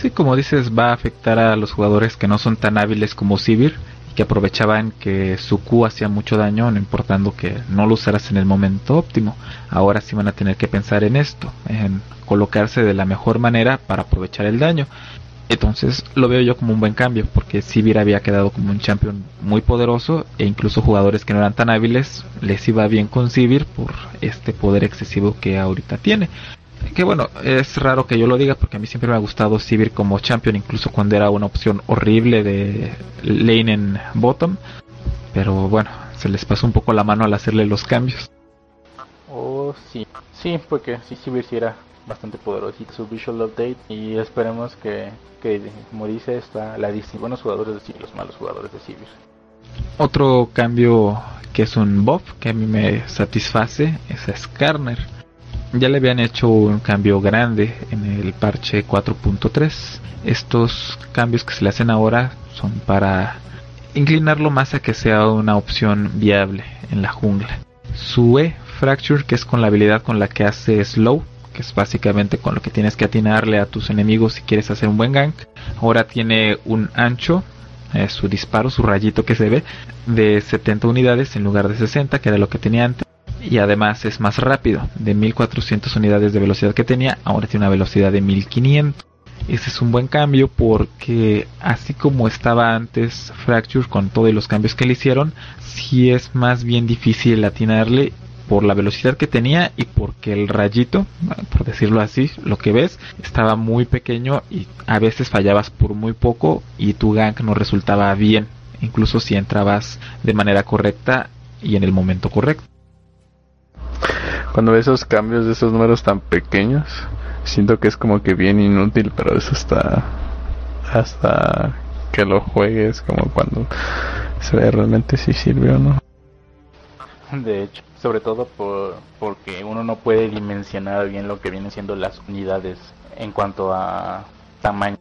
Sí, como dices, va a afectar a los jugadores que no son tan hábiles como Sivir y que aprovechaban que su Q hacía mucho daño, no importando que no lo usaras en el momento óptimo. Ahora sí van a tener que pensar en esto, en colocarse de la mejor manera para aprovechar el daño. Entonces lo veo yo como un buen cambio, porque Sivir había quedado como un champion muy poderoso e incluso jugadores que no eran tan hábiles les iba bien con Sivir por este poder excesivo que ahorita tiene. Que bueno, es raro que yo lo diga porque a mí siempre me ha gustado Sivir como champion, incluso cuando era una opción horrible de lane en bottom. Pero bueno, se les pasó un poco la mano al hacerle los cambios. Oh, sí, sí, porque si Sivir sí era bastante poderosito su visual update y esperemos que, que como está la buenos jugadores de Sivir los malos jugadores de Sivir. Otro cambio que es un buff que a mí me satisface es Skarner. Ya le habían hecho un cambio grande en el parche 4.3. Estos cambios que se le hacen ahora son para inclinarlo más a que sea una opción viable en la jungla. Su E Fracture, que es con la habilidad con la que hace Slow, que es básicamente con lo que tienes que atinarle a tus enemigos si quieres hacer un buen gank. Ahora tiene un ancho, eh, su disparo, su rayito que se ve, de 70 unidades en lugar de 60, que era lo que tenía antes. Y además es más rápido, de 1400 unidades de velocidad que tenía, ahora tiene una velocidad de 1500. Ese es un buen cambio porque así como estaba antes Fracture con todos los cambios que le hicieron, si es más bien difícil atinarle por la velocidad que tenía y porque el rayito, por decirlo así, lo que ves, estaba muy pequeño y a veces fallabas por muy poco y tu gank no resultaba bien, incluso si entrabas de manera correcta y en el momento correcto. Cuando ves esos cambios de esos números tan pequeños, siento que es como que bien inútil, pero eso está hasta que lo juegues como cuando se ve realmente si sirve o no. De hecho, sobre todo por, porque uno no puede dimensionar bien lo que vienen siendo las unidades en cuanto a tamaño.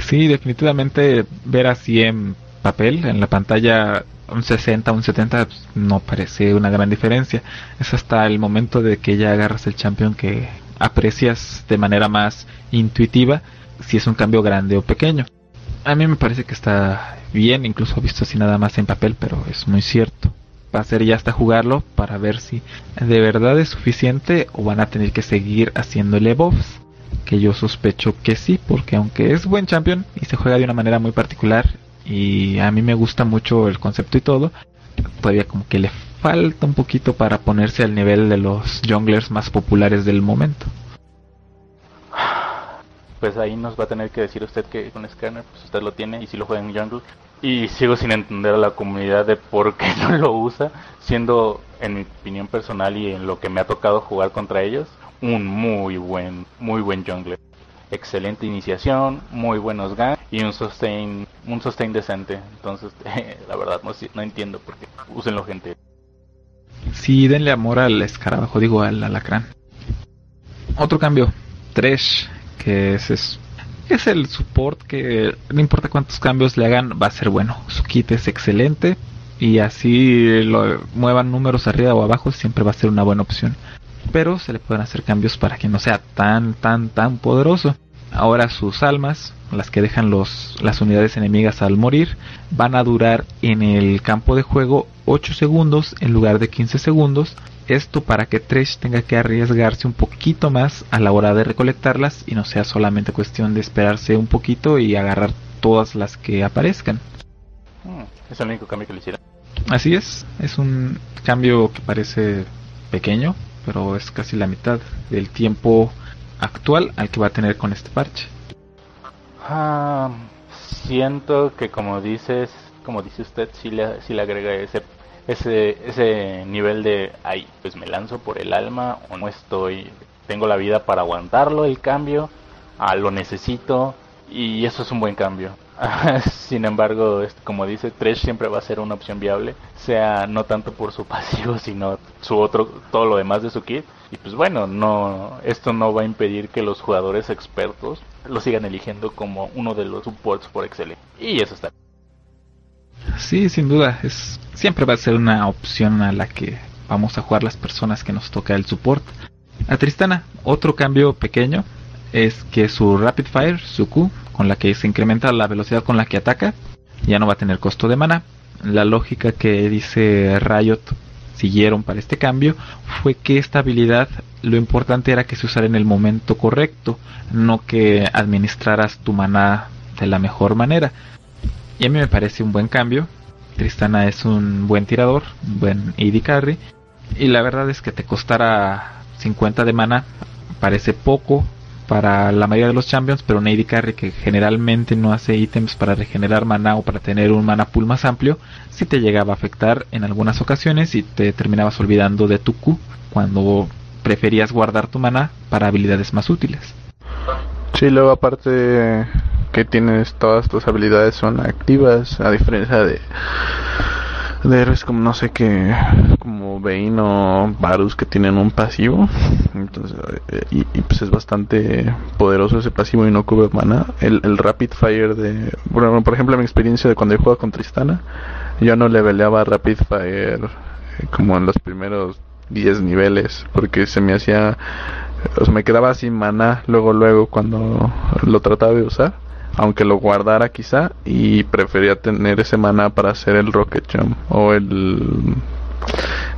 Sí, definitivamente ver así en papel, en la pantalla, un 60, un 70, pues, no parece una gran diferencia. Es hasta el momento de que ya agarras el champion que aprecias de manera más intuitiva si es un cambio grande o pequeño. A mí me parece que está bien, incluso visto así nada más en papel, pero es muy cierto va a ser ya hasta jugarlo para ver si de verdad es suficiente o van a tener que seguir haciéndole buffs. Que yo sospecho que sí, porque aunque es buen champion y se juega de una manera muy particular y a mí me gusta mucho el concepto y todo, todavía como que le falta un poquito para ponerse al nivel de los junglers más populares del momento. Pues ahí nos va a tener que decir usted que con Scanner, pues usted lo tiene y si lo juega en jungle, y sigo sin entender a la comunidad de por qué no lo usa, siendo en mi opinión personal y en lo que me ha tocado jugar contra ellos, un muy buen, muy buen jungler. Excelente iniciación, muy buenos ganks y un sustain, un sustain decente. Entonces, la verdad no, no entiendo por qué usenlo gente. Sí, denle amor al escarabajo, digo al alacrán. Otro cambio, Tresh, que es, es, es el support que no importa cuántos cambios le hagan, va a ser bueno. Su kit es excelente y así lo muevan números arriba o abajo, siempre va a ser una buena opción. Pero se le pueden hacer cambios para que no sea tan, tan, tan poderoso. Ahora sus almas, las que dejan los, las unidades enemigas al morir, van a durar en el campo de juego 8 segundos en lugar de 15 segundos. Esto para que Tresh tenga que arriesgarse un poquito más a la hora de recolectarlas y no sea solamente cuestión de esperarse un poquito y agarrar todas las que aparezcan. Hmm, es el único cambio que le hicieron. Así es, es un cambio que parece pequeño, pero es casi la mitad del tiempo actual al que va a tener con este parche. Ah, siento que como dices, como dice usted, si le, si le agrega ese ese ese nivel de ay, pues me lanzo por el alma o no estoy, tengo la vida para aguantarlo el cambio, ah, lo necesito y eso es un buen cambio. Sin embargo, como dice, Tresh siempre va a ser una opción viable, sea no tanto por su pasivo, sino su otro, todo lo demás de su kit. Y pues bueno, no, esto no va a impedir que los jugadores expertos lo sigan eligiendo como uno de los supports por excelencia. Y eso está. Sí, sin duda, es siempre va a ser una opción a la que vamos a jugar las personas que nos toca el support. A Tristana, otro cambio pequeño es que su Rapid Fire, su Q, con la que se incrementa la velocidad con la que ataca, ya no va a tener costo de mana. La lógica que dice Riot siguieron para este cambio fue que esta habilidad lo importante era que se usara en el momento correcto, no que administraras tu mana de la mejor manera. Y a mí me parece un buen cambio. Tristana es un buen tirador, un buen AD carry. Y la verdad es que te costara 50 de mana, parece poco para la mayoría de los champions, pero un AD carry que generalmente no hace ítems para regenerar mana o para tener un mana pool más amplio, si te llegaba a afectar en algunas ocasiones y te terminabas olvidando de tu Q cuando preferías guardar tu mana para habilidades más útiles. Sí, luego aparte que tienes todas tus habilidades son activas, a diferencia de de héroes como no sé qué, como Bane o Varus que tienen un pasivo. Entonces, eh, y, pues es bastante poderoso ese pasivo y no cubre mana. El, el Rapid Fire de. Bueno, por ejemplo, mi experiencia de cuando yo jugaba con Tristana, yo no leveleaba Rapid Fire eh, como en los primeros 10 niveles, porque se me hacía. O sea, me quedaba sin mana luego, luego cuando lo trataba de usar aunque lo guardara quizá y prefería tener ese mana para hacer el rocket jump o el,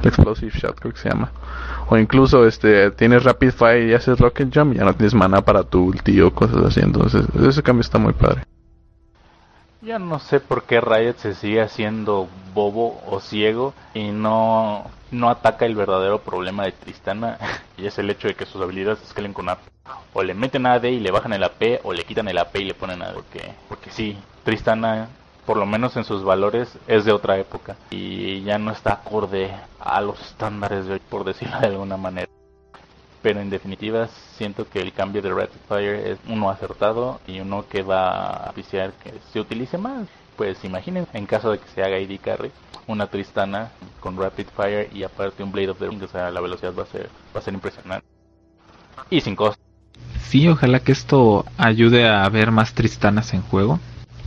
explosive shot creo que se llama. O incluso este tienes rapid fire y haces rocket jump y ya no tienes mana para tu ulti o cosas así. Entonces ese cambio está muy padre ya no sé por qué Riot se sigue haciendo bobo o ciego y no, no ataca el verdadero problema de Tristana y es el hecho de que sus habilidades escalen con AP. O le meten AD y le bajan el AP o le quitan el AP y le ponen AD. Porque, porque sí, Tristana, por lo menos en sus valores, es de otra época y ya no está acorde a los estándares de hoy, por decirlo de alguna manera pero en definitiva siento que el cambio de Rapid Fire es uno acertado y uno que va a oficiar que se utilice más. Pues imaginen, en caso de que se haga ID Carry, una Tristana con Rapid Fire y aparte un Blade of the Ring, o sea, la velocidad va a ser, va a ser impresionante. Y sin costo. Sí, ojalá que esto ayude a ver más Tristanas en juego,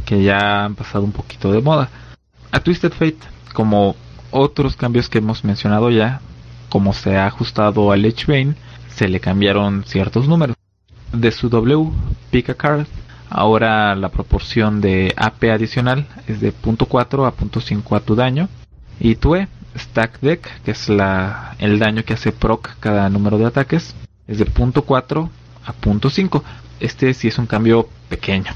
que ya han pasado un poquito de moda. A Twisted Fate, como otros cambios que hemos mencionado ya, como se ha ajustado al Edge Bane, se le cambiaron ciertos números. De su W, pick card, ahora la proporción de AP adicional es de .4 a .5 a tu daño. Y tu E, stack deck, que es la, el daño que hace proc cada número de ataques, es de .4 a .5. Este sí es un cambio pequeño.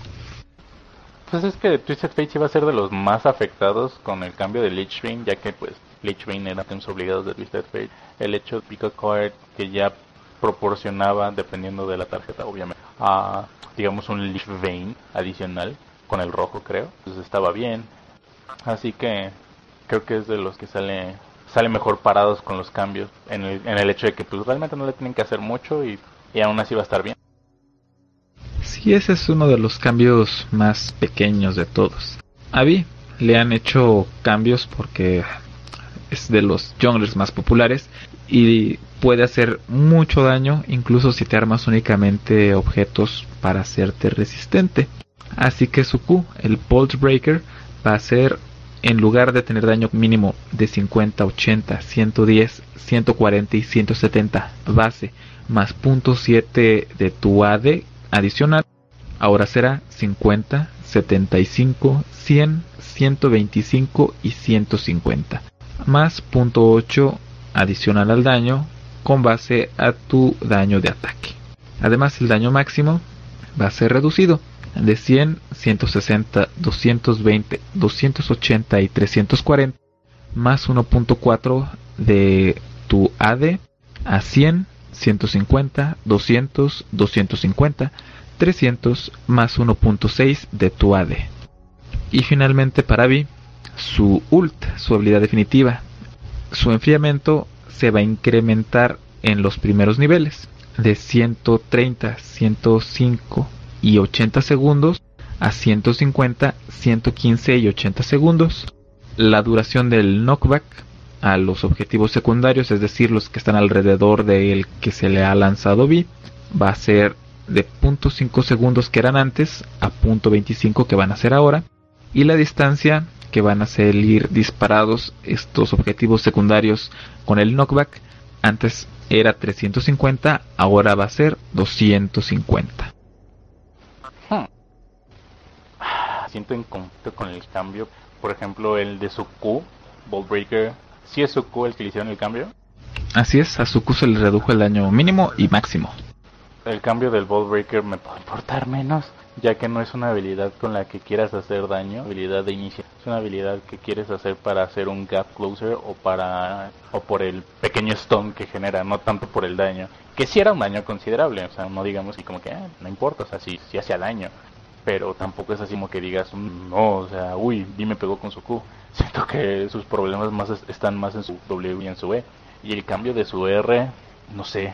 Pues es que Twisted Fate iba a ser de los más afectados con el cambio de Lich Bane, ya que pues Lich Bane era temas obligados de Twisted Fate. El hecho de Pick a Card que ya proporcionaba, dependiendo de la tarjeta, obviamente, a, digamos, un Leaf Vein adicional con el rojo, creo. Entonces estaba bien. Así que creo que es de los que sale sale mejor parados con los cambios en el, en el hecho de que pues realmente no le tienen que hacer mucho y, y aún así va a estar bien. Sí, ese es uno de los cambios más pequeños de todos. A Vi le han hecho cambios porque es de los junglers más populares y puede hacer mucho daño incluso si te armas únicamente objetos para hacerte resistente. Así que su Q, el Bolt Breaker, va a ser en lugar de tener daño mínimo de 50, 80, 110, 140 y 170 base más .7 de tu AD adicional, ahora será 50, 75, 100, 125 y 150 más .8 adicional al daño con base a tu daño de ataque. Además el daño máximo va a ser reducido de 100, 160, 220, 280 y 340 más 1.4 de tu AD a 100, 150, 200, 250, 300 más 1.6 de tu AD. Y finalmente para B, su ult, su habilidad definitiva. Su enfriamiento se va a incrementar en los primeros niveles de 130, 105 y 80 segundos a 150, 115 y 80 segundos. La duración del knockback a los objetivos secundarios, es decir, los que están alrededor del que se le ha lanzado B, va a ser de 0.5 segundos que eran antes a 0.25 que van a ser ahora. Y la distancia que van a salir disparados estos objetivos secundarios con el knockback. Antes era 350, ahora va a ser 250. Hmm. Siento en conflicto con el cambio. Por ejemplo, el de su Q, Breaker. ¿Sí es su Q el que le hicieron el cambio? Así es, a su Q se le redujo el daño mínimo y máximo. El cambio del Breaker me puede importar menos ya que no es una habilidad con la que quieras hacer daño, habilidad de inicio, es una habilidad que quieres hacer para hacer un gap closer o para o por el pequeño stone que genera, no tanto por el daño, que si era un daño considerable, o sea, no digamos y como que ah, no importa, o sea, si si hacía daño, pero tampoco es así como que digas, mm, no, o sea, uy, vi me pegó con su Q. Siento que sus problemas más están más en su W y en su E. Y el cambio de su R, no sé,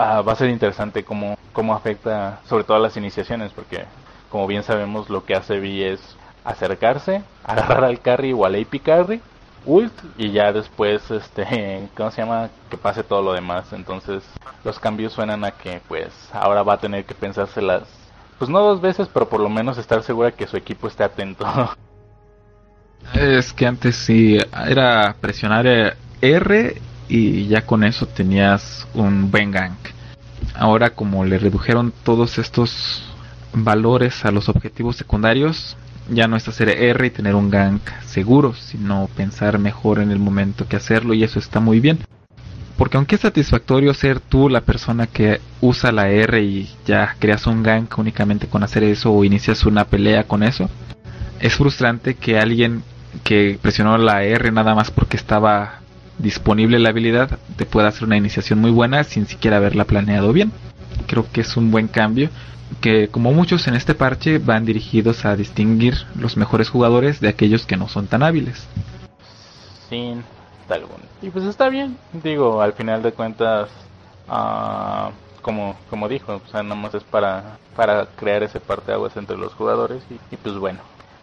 Ah, va a ser interesante cómo, cómo afecta sobre todo a las iniciaciones, porque como bien sabemos lo que hace V es acercarse, agarrar al carry o al AP carry, ult y ya después, este, ¿cómo se llama? Que pase todo lo demás. Entonces los cambios suenan a que pues ahora va a tener que pensárselas, pues no dos veces, pero por lo menos estar segura que su equipo esté atento. Es que antes sí era presionar R y ya con eso tenías un buen gank. Ahora como le redujeron todos estos valores a los objetivos secundarios, ya no es hacer R y tener un gank seguro, sino pensar mejor en el momento que hacerlo y eso está muy bien. Porque aunque es satisfactorio ser tú la persona que usa la R y ya creas un gank únicamente con hacer eso o inicias una pelea con eso, es frustrante que alguien que presionó la R nada más porque estaba disponible la habilidad te puede hacer una iniciación muy buena sin siquiera haberla planeado bien. Creo que es un buen cambio que como muchos en este parche van dirigidos a distinguir los mejores jugadores de aquellos que no son tan hábiles. Sin tal Y pues está bien, digo, al final de cuentas, uh, como, como dijo, o sea, nada más es para, para crear ese parte de aguas entre los jugadores y, y pues bueno,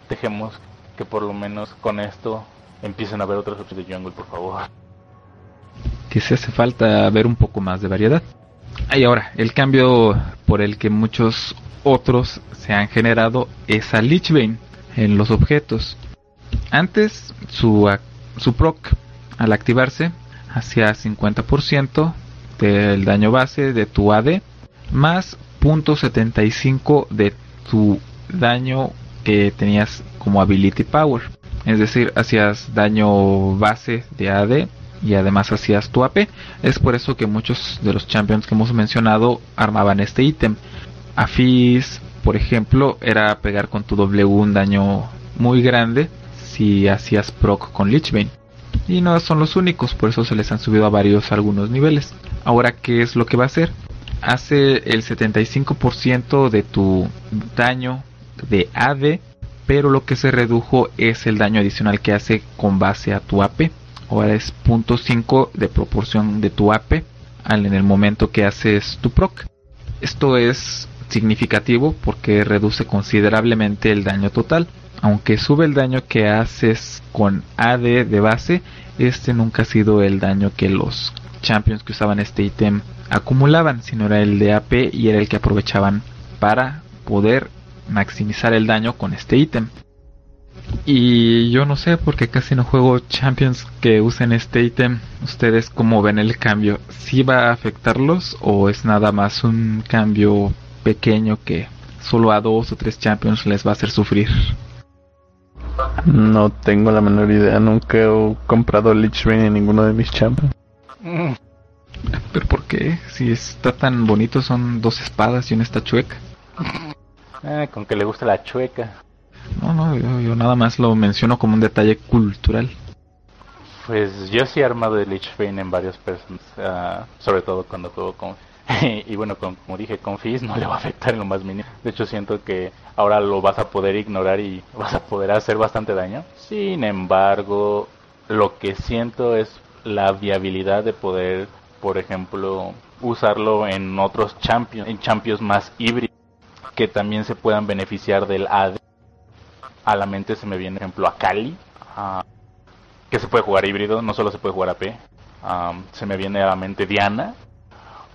dejemos que por lo menos con esto empiecen a ver otras opciones de jungle, por favor que se hace falta ver un poco más de variedad. Y ahora, el cambio por el que muchos otros se han generado es a Lich en los objetos. Antes su, su proc al activarse hacía 50% del daño base de tu AD más .75 de tu daño que tenías como ability power. Es decir, hacías daño base de AD y además hacías tu AP. Es por eso que muchos de los champions que hemos mencionado armaban este ítem. A Fizz, por ejemplo, era pegar con tu W un daño muy grande si hacías proc con Lichbane. Y no son los únicos, por eso se les han subido a varios algunos niveles. Ahora, ¿qué es lo que va a hacer? Hace el 75% de tu daño de AD, pero lo que se redujo es el daño adicional que hace con base a tu AP ahora es 0.5 de proporción de tu AP en el momento que haces tu proc. Esto es significativo porque reduce considerablemente el daño total. Aunque sube el daño que haces con AD de base, este nunca ha sido el daño que los champions que usaban este ítem acumulaban, sino era el de AP y era el que aprovechaban para poder maximizar el daño con este ítem. Y yo no sé porque casi no juego champions que usen este ítem. ¿Ustedes cómo ven el cambio? ¿Si va a afectarlos o es nada más un cambio pequeño que solo a dos o tres champions les va a hacer sufrir? No tengo la menor idea, nunca he comprado Lich Rain en ninguno de mis champions. Mm, ¿Pero por qué? Si está tan bonito, son dos espadas y una está chueca. eh, con que le gusta la chueca. No, no, yo, yo nada más lo menciono como un detalle cultural. Pues yo sí he armado el Lich Bane en varias personas, ah, sobre todo cuando juego con... y bueno, como dije, con Fizz no le va a afectar en lo más mínimo. De hecho, siento que ahora lo vas a poder ignorar y vas a poder hacer bastante daño. Sin embargo, lo que siento es la viabilidad de poder, por ejemplo, usarlo en otros champions, en champions más híbridos, que también se puedan beneficiar del AD. A la mente se me viene, por ejemplo, a Kali, a que se puede jugar híbrido, no solo se puede jugar AP. Am, se me viene a la mente Diana,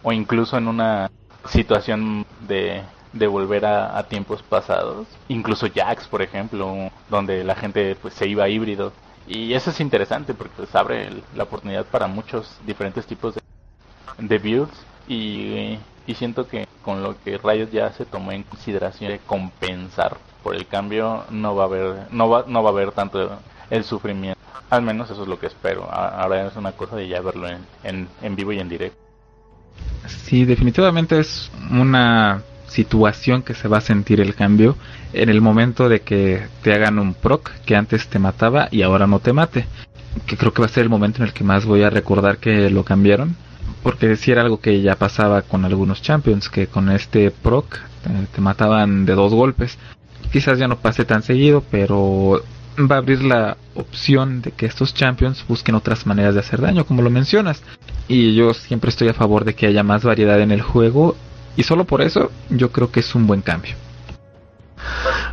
o incluso en una situación de, de volver a, a tiempos pasados, incluso Jax, por ejemplo, donde la gente pues se iba a híbrido. Y eso es interesante porque pues, abre la oportunidad para muchos diferentes tipos de, de builds y, y siento que con lo que Riot ya se tomó en consideración de compensar por el cambio no va a haber no va no va a haber tanto el sufrimiento al menos eso es lo que espero ahora es una cosa de ya verlo en, en, en vivo y en directo Sí, definitivamente es una situación que se va a sentir el cambio en el momento de que te hagan un proc que antes te mataba y ahora no te mate. Que creo que va a ser el momento en el que más voy a recordar que lo cambiaron. Porque si era algo que ya pasaba con algunos champions, que con este proc eh, te mataban de dos golpes. Quizás ya no pase tan seguido, pero va a abrir la opción de que estos champions busquen otras maneras de hacer daño, como lo mencionas. Y yo siempre estoy a favor de que haya más variedad en el juego. Y solo por eso yo creo que es un buen cambio.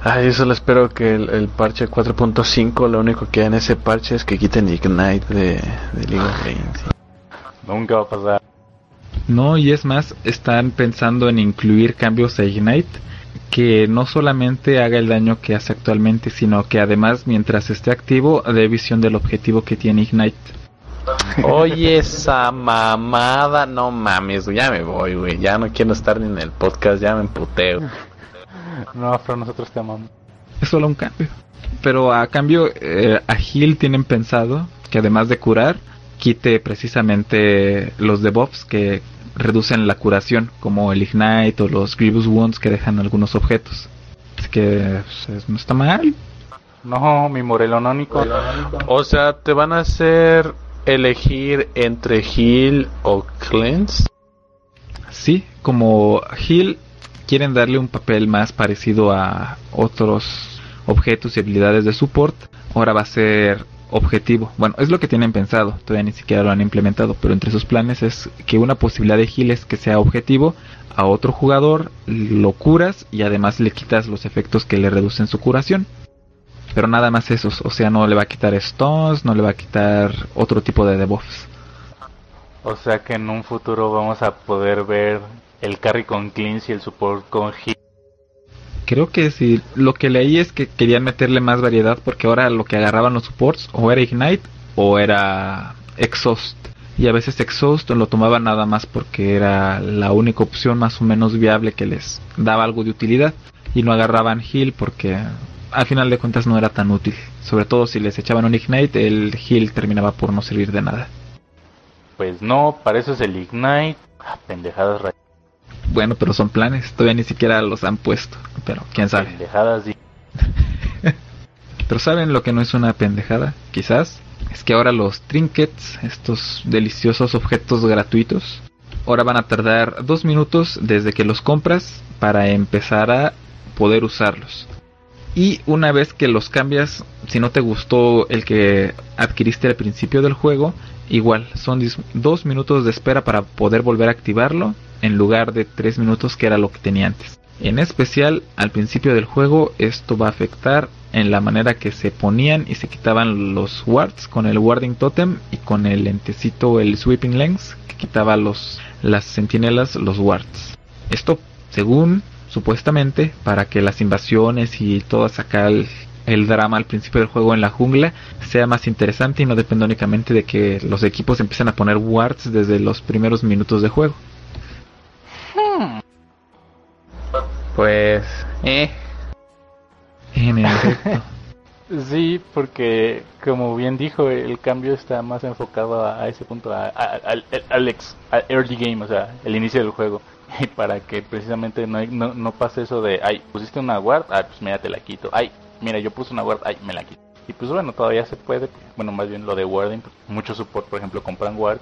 Ay, yo solo espero que el, el parche 4.5, lo único que hay en ese parche es que quiten Ignite de, de League of Legends. nunca va a pasar No, y es más, están pensando en incluir cambios a Ignite que no solamente haga el daño que hace actualmente, sino que además mientras esté activo dé visión del objetivo que tiene Ignite. Oye, esa mamada, no mames, ya me voy, güey. Ya no quiero estar ni en el podcast, ya me emputeo. no pero nosotros te amamos Es solo un cambio. Pero a cambio, eh, a Heal tienen pensado que además de curar, quite precisamente los debuffs que reducen la curación, como el Ignite o los Grievous Wounds que dejan algunos objetos. Así que pues, no está mal. no mi morelonónico O sea, ¿te van a hacer elegir entre heal o cleanse? Sí, como Heal quieren darle un papel más parecido a otros objetos y habilidades de support, ahora va a ser objetivo. Bueno, es lo que tienen pensado, todavía ni siquiera lo han implementado, pero entre sus planes es que una posibilidad de heal es que sea objetivo a otro jugador, lo curas y además le quitas los efectos que le reducen su curación. Pero nada más esos, o sea, no le va a quitar stones, no le va a quitar otro tipo de debuffs. o sea que en un futuro vamos a poder ver el carry con cleanse y el support con heal Creo que sí. Lo que leí es que querían meterle más variedad porque ahora lo que agarraban los supports o era Ignite o era Exhaust. Y a veces Exhaust lo tomaban nada más porque era la única opción más o menos viable que les daba algo de utilidad. Y no agarraban Heal porque al final de cuentas no era tan útil. Sobre todo si les echaban un Ignite, el Heal terminaba por no servir de nada. pues no para eso es el ignite Ah, pendejadas ra- Bueno, pero son planes. Todavía ni siquiera los han puesto. Pero quién sabe. pendejadas y Pero ¿saben lo que no es una pendejada? Quizás. Es que ahora los trinkets, estos deliciosos objetos gratuitos, ahora van a tardar dos minutos desde que los compras para empezar a poder usarlos. Y una vez que los cambias, si no te gustó el que adquiriste al principio del juego, igual son dos minutos de espera para poder volver a activarlo en lugar de tres minutos que era lo que tenía antes. En especial, al principio del juego, esto va a afectar en la manera que se ponían y se quitaban los wards con el warding totem y con el lentecito el sweeping lens que quitaba los las sentinelas los wards. Esto según supuestamente para que las invasiones y todo acá el, el drama al principio del juego en la jungla sea más interesante y no dependa únicamente de que los equipos empiecen a poner wards desde los primeros minutos de juego. Pues, eh, En efecto. Sí, porque como bien dijo, el cambio está más enfocado a, ese punto, a- a- al ex- al early game, o sea, el inicio del juego. Y para que precisamente no, no, no pase eso de, ay, pusiste una guard, ay, pues mira, te la quito. Ay, mira, yo puse una guard, ay, me la quito. Y pues bueno, todavía se puede, bueno, más bien lo de warding, muchos support, por ejemplo, compran ward.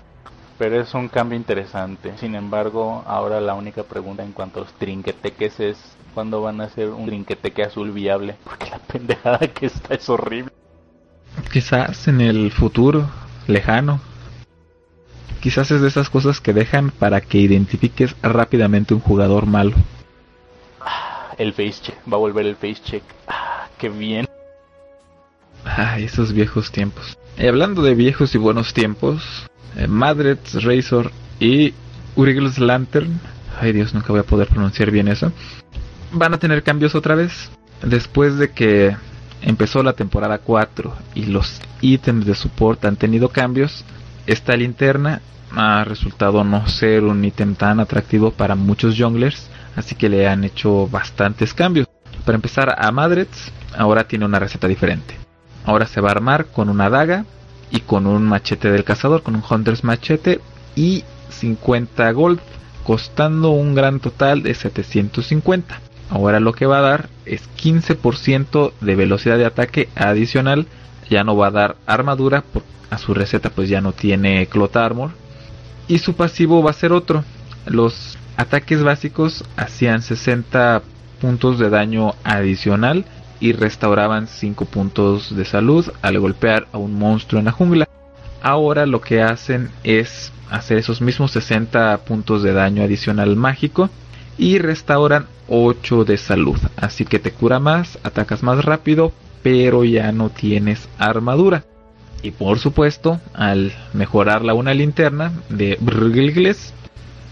Pero es un cambio interesante. Sin embargo, ahora la única pregunta en cuanto a los trinqueteques es cuándo van a hacer un trinqueteque azul viable. Porque la pendejada que está es horrible. Quizás en el futuro lejano. Quizás es de esas cosas que dejan para que identifiques rápidamente un jugador malo. El face check. Va a volver el face check. Ah, qué bien. Ay, esos viejos tiempos. Y hablando de viejos y buenos tiempos, eh, Razor y Urigle's Lantern, ay Dios, nunca voy a poder pronunciar bien eso, van a tener cambios otra vez. Después de que empezó la temporada 4 y los ítems de support han tenido cambios, esta linterna ha resultado no ser un ítem tan atractivo para muchos junglers, así que le han hecho bastantes cambios. Para empezar, a Madred's ahora tiene una receta diferente. Ahora se va a armar con una daga y con un machete del cazador, con un Hunter's machete y 50 gold, costando un gran total de 750. Ahora lo que va a dar es 15% de velocidad de ataque adicional. Ya no va a dar armadura, a su receta pues ya no tiene Clot Armor. Y su pasivo va a ser otro. Los ataques básicos hacían 60 puntos de daño adicional y restauraban 5 puntos de salud al golpear a un monstruo en la jungla. Ahora lo que hacen es hacer esos mismos 60 puntos de daño adicional mágico y restauran 8 de salud. Así que te cura más, atacas más rápido, pero ya no tienes armadura. Y por supuesto, al mejorarla una linterna de Brgilgles,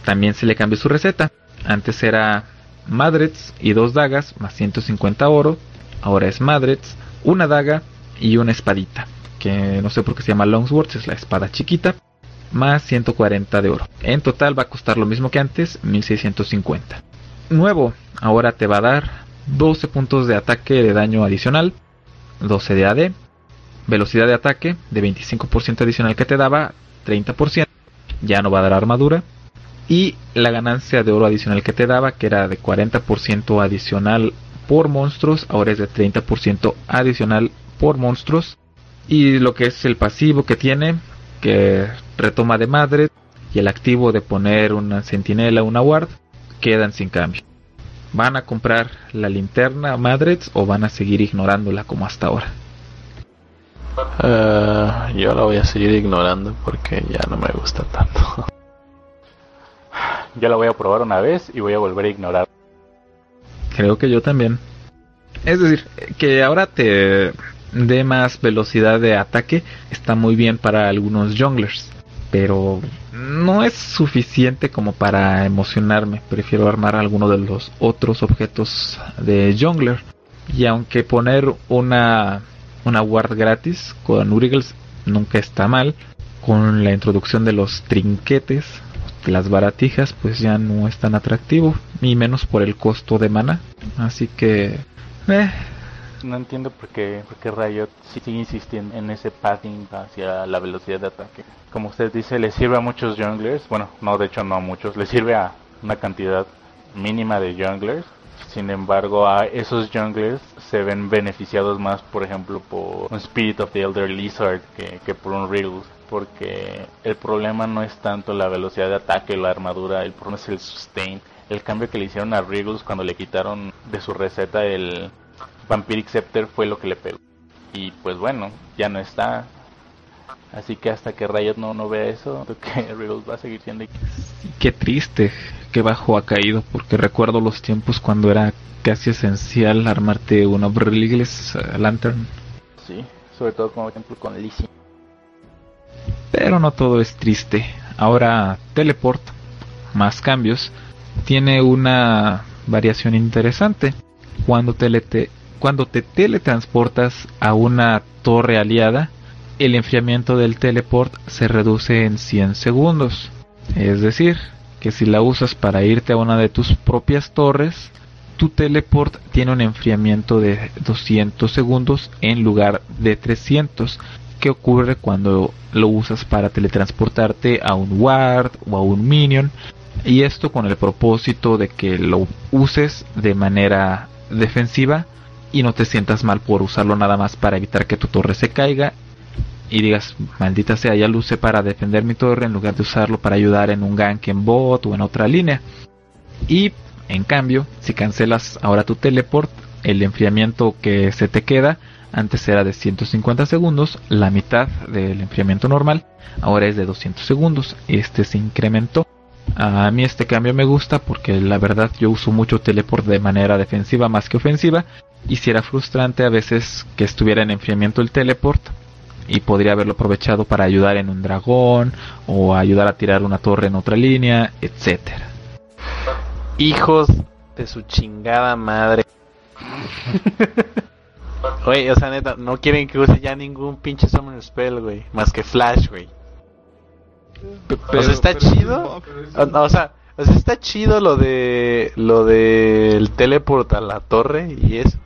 también se le cambió su receta. Antes era Madrets y dos dagas más 150 oro. Ahora es Madrets, una daga y una espadita. Que no sé por qué se llama Longswords, es la espada chiquita. Más 140 de oro. En total va a costar lo mismo que antes, 1650. Nuevo, ahora te va a dar 12 puntos de ataque de daño adicional. 12 de AD. Velocidad de ataque de 25% adicional que te daba, 30%. Ya no va a dar armadura y la ganancia de oro adicional que te daba, que era de 40% adicional por monstruos, ahora es de 30% adicional por monstruos. Y lo que es el pasivo que tiene, que retoma de madre, y el activo de poner una sentinela, una ward, quedan sin cambio. ¿Van a comprar la linterna Madreds o van a seguir ignorándola como hasta ahora? Ah, yo la voy a seguir ignorando porque ya no me gusta tanto. Yo la voy a probar una vez y voy a volver a ignorar. Creo que yo también. Es decir, que ahora te dé más velocidad de ataque está muy bien para algunos junglers. Pero no es suficiente como para emocionarme. Prefiero armar alguno de los otros objetos de jungler. Y aunque poner una, una ward gratis con Urigles nunca está mal. Con la introducción de los trinquetes, las baratijas, pues ya no es tan atractivo. Y menos por el costo de mana. Así que... Eh, No entiendo por qué, por qué Riot sigue insistiendo en ese padding hacia la velocidad de ataque. Como usted dice, le sirve a muchos junglers. Bueno, no, de hecho no a muchos. Le sirve a una cantidad mínima de junglers. Sin embargo, a esos junglers se ven beneficiados más, por ejemplo, por un Spirit of the Elder Lizard que, que por un Riddles. Porque el problema no es tanto la velocidad de ataque, la armadura, el problema es el sustain. El cambio que le hicieron a Riddles cuando le quitaron de su receta el Vampiric Scepter fue lo que le pegó. Y pues bueno, ya no está. Así que hasta que Riot no, no vea eso, creo que Riddles va a seguir siendo... qué triste qué bajo ha caído, porque recuerdo los tiempos cuando era casi esencial armarte una Brilligless uh, Lantern. Sí, sobre todo como ejemplo con Lizzie. Pero no todo es triste. Ahora Teleport, más cambios, tiene una variación interesante. Cuando, te, cuando te teletransportas a una torre aliada, el enfriamiento del teleport se reduce en 100 segundos. Es decir, que si la usas para irte a una de tus propias torres, tu teleport tiene un enfriamiento de 200 segundos en lugar de 300 que ocurre cuando lo usas para teletransportarte a un ward o a un minion y esto con el propósito de que lo uses de manera defensiva y no te sientas mal por usarlo nada más para evitar que tu torre se caiga y digas, maldita sea, ya lo usé para defender mi torre en lugar de usarlo para ayudar en un gank en bot o en otra línea. Y en cambio, si cancelas ahora tu teleport, el enfriamiento que se te queda antes era de 150 segundos, la mitad del enfriamiento normal, ahora es de 200 segundos. Este se incrementó. A mí este cambio me gusta porque la verdad yo uso mucho teleport de manera defensiva más que ofensiva y si era frustrante a veces que estuviera en enfriamiento el teleport y podría haberlo aprovechado para ayudar en un dragón o ayudar a tirar una torre en otra línea, etcétera. Hijos de su chingada madre. Oye, o sea, neta, no quieren que use ya ningún pinche Summon Spell, güey. Más que Flash, güey. o sea, está chido. o, sea, o sea, está chido lo de lo del teleport a la torre y eso.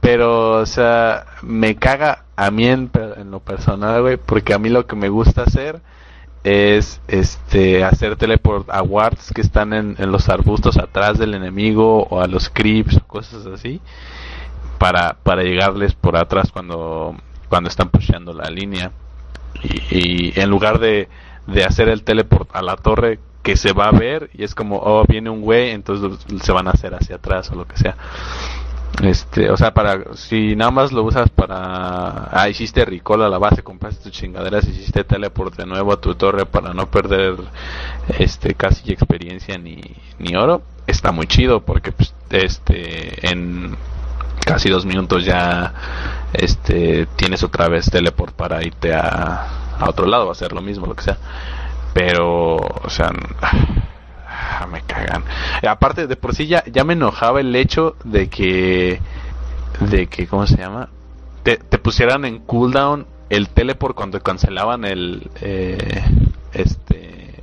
Pero, o sea, me caga a mí en, lo personal, güey, porque a mí lo que me gusta hacer es este hacer teleport a wards que están en, los arbustos atrás del enemigo o a los creeps o cosas así para, para llegarles por atrás cuando, cuando están pusheando la línea. Y, y en lugar de, de hacer el teleport a la torre que se va a ver y es como oh viene un güey entonces se van a hacer hacia atrás o lo que sea este, o sea, para si nada más lo usas para ah, hiciste recall a la base, compraste tus chingaderas, hiciste teleport de nuevo a tu torre para no perder este casi experiencia ni, ni oro, está muy chido porque pues, este en casi dos minutos ya este tienes otra vez teleport para irte a, a otro lado, a hacer lo mismo, lo que sea. Pero, o sea, Ah, me cagan. Aparte, de por sí ya, ya me enojaba el hecho de que, de que, ¿cómo se llama? Te, te pusieran en cooldown el teleport cuando cancelaban el, eh, este,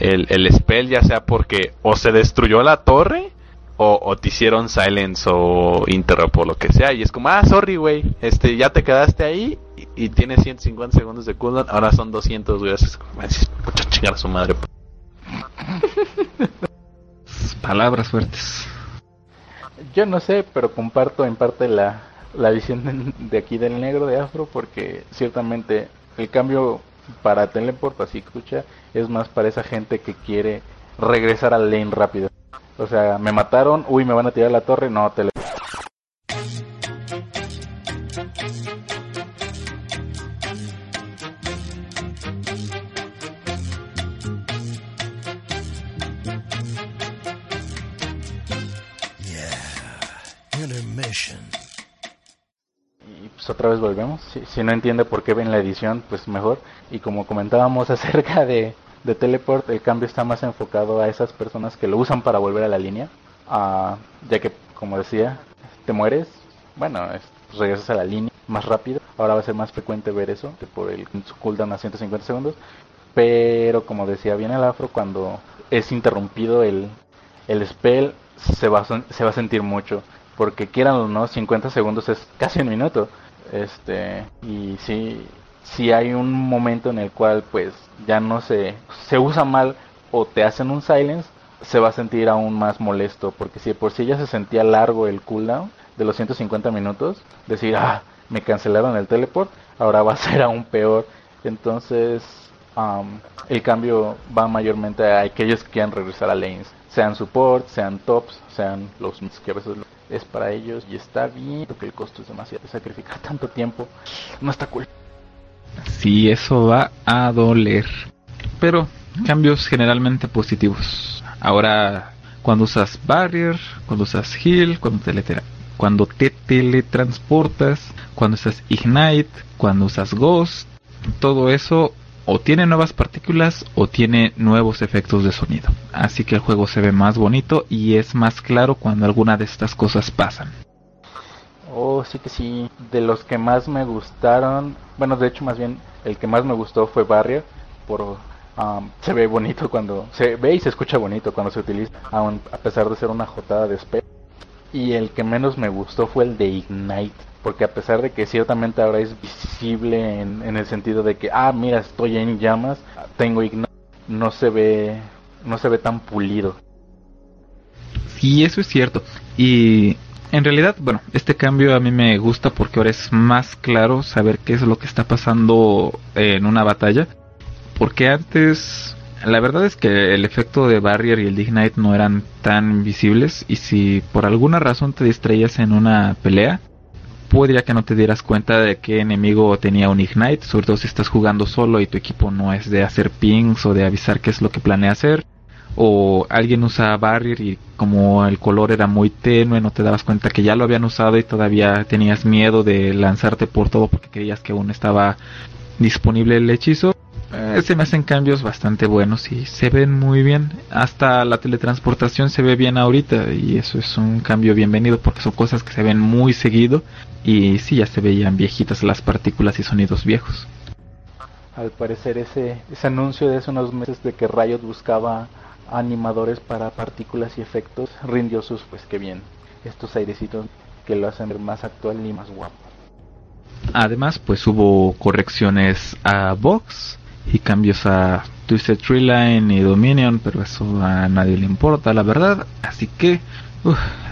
el, el spell, ya sea porque o se destruyó la torre, o, o, te hicieron silence o interrupt o lo que sea. Y es como ah sorry güey. Este ya te quedaste ahí y, y tienes 150 segundos de cooldown. Ahora son 200 güey es como chingar su madre Palabras fuertes. Yo no sé, pero comparto en parte la, la visión de, aquí del negro de Afro porque ciertamente el cambio para teleport, así escucha, es más para esa gente que quiere regresar al lane rápido. O sea, me mataron, uy, me van a tirar la torre, no, teleport. Pues otra vez volvemos. Si, no entiende por qué ven la edición, pues mejor. Y como comentábamos acerca de, de Teleport, el cambio está más enfocado a esas personas que lo usan para volver a la línea. Uh, ya que, como decía, te mueres, bueno, es, pues regresas a la línea más rápido. Ahora va a ser más frecuente ver eso, por el cooldown a 150 segundos. Pero como decía bien el afro, cuando es interrumpido el, el spell, se va, se va a sentir mucho porque quieran o no, 50 segundos es casi un minuto. Este, y si, si hay un momento en el cual pues ya no se, se usa mal o te hacen un silence, se va a sentir aún más molesto, porque si por sí ya se sentía largo el cooldown de los 150 minutos, decir, ah, me cancelaron el teleport, ahora va a ser aún peor. Entonces, um, el cambio va mayormente a aquellos que quieran regresar a lanes, sean support, sean tops, sean los que a veces es para ellos y está bien porque el costo es demasiado sacrificar tanto tiempo no está cool. Sí eso va a doler pero cambios generalmente positivos. Ahora, cuando usas Barrier, cuando usas Heal, cuando te, cuando te teletransportas, cuando usas Ignite, cuando usas Ghost, todo eso o tiene nuevas partículas o tiene nuevos efectos de sonido. Así que el juego se ve más bonito y es más claro cuando alguna de estas cosas pasan. Oh, sí que sí. De los que más me gustaron, bueno, de hecho más bien el que más me gustó fue Barrier. Por, um, se ve bonito cuando se ve y se escucha bonito cuando se utiliza, a pesar de ser una jotada de espejo. Y el que menos me gustó fue el de Ignite porque a pesar de que ciertamente ahora es visible en, el sentido de que ah mira estoy en llamas tengo Ignite no se ve no se ve tan pulido. Y eso es cierto. Y en realidad bueno este cambio a mí me gusta porque ahora es más claro saber qué es lo que está pasando en una batalla. Porque antes la verdad es que el efecto de Barrier y el Ignite no eran tan visibles y si por alguna razón te distraías en una pelea podría que no te dieras cuenta de qué enemigo tenía un Ignite, sobre todo si estás jugando solo y tu equipo no es de hacer pings o de avisar qué es lo que planea hacer. O alguien usa Barrier y como el color era muy tenue no te dabas cuenta que ya lo habían usado y todavía tenías miedo de lanzarte por todo porque creías que aún estaba disponible el hechizo. Eh, se me hacen cambios bastante buenos y se ven muy bien. Hasta la teletransportación se ve bien ahorita y eso es un cambio bienvenido porque son cosas que se ven muy seguido y sí ya se veían viejitas las partículas y sonidos viejos. Al parecer ese, ese anuncio de hace unos meses de que Riot buscaba animadores para partículas y efectos rindió sus pues que bien estos airecitos que lo hacen ver más actual y más guapo. Además pues hubo correcciones a Vox y cambios a Twisted Tree Line y Dominion, pero eso a nadie le importa, la verdad. Así que,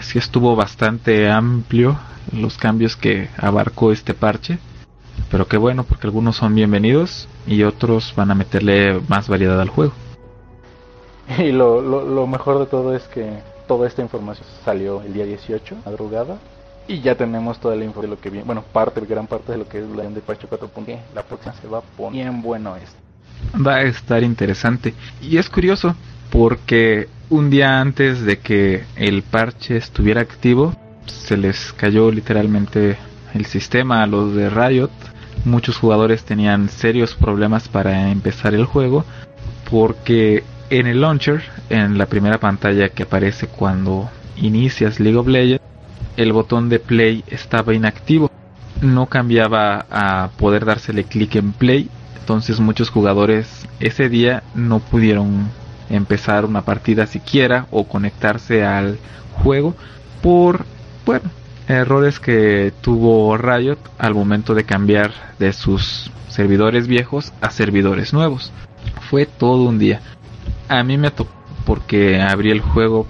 si sí estuvo bastante amplio los cambios que abarcó este parche. Pero qué bueno, porque algunos son bienvenidos y otros van a meterle más variedad al juego. Y lo, lo, mejor de todo es que toda esta información salió el día 18, madrugada, y ya tenemos toda la información de lo que viene. Bueno, parte, gran parte de lo que es la de Parche 4. La próxima se va a poner bien bueno esto va a estar interesante. Y es curioso porque un día antes de que el parche estuviera activo, se les cayó literalmente el sistema a los de Riot. Muchos jugadores tenían serios problemas para empezar el juego porque en el launcher, en la primera pantalla que aparece cuando inicias League of Legends, el botón de play estaba inactivo. No cambiaba a poder dársele clic en play entonces muchos jugadores ese día no pudieron empezar una partida siquiera o conectarse al juego por, bueno, errores que tuvo Riot al momento de cambiar de sus servidores viejos a servidores nuevos. Fue todo un día. A mí me tocó porque abrí el juego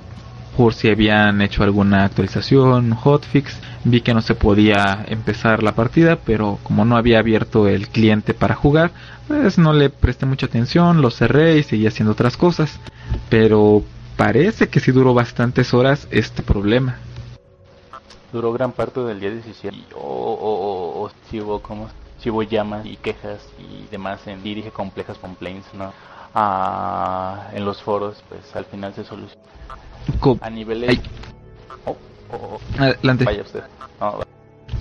por si habían hecho alguna actualización, hotfix. Vi que no se podía empezar la partida, pero como no había abierto el cliente para jugar, pues no le presté mucha atención, lo cerré y seguí haciendo otras cosas. Pero parece que sí duró bastantes horas este problema. Duró gran parte del día 17 o, si hubo como si hubo llamas y quejas y demás en dirige complejas complaints, ¿no? Ah, en los foros, pues al final se solucionó a niveles... Oh, oh, oh. Adelante. Vaya usted.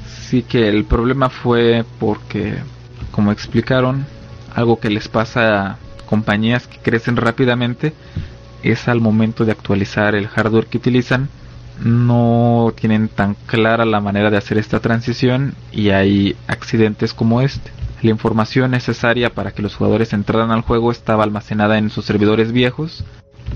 Sí que el problema fue porque, como explicaron, algo que les pasa a compañías que crecen rápidamente es al momento de actualizar el hardware que utilizan no tienen tan clara la manera de hacer esta transición y hay accidentes como este. La información necesaria para que los jugadores entraran al juego estaba almacenada en sus servidores viejos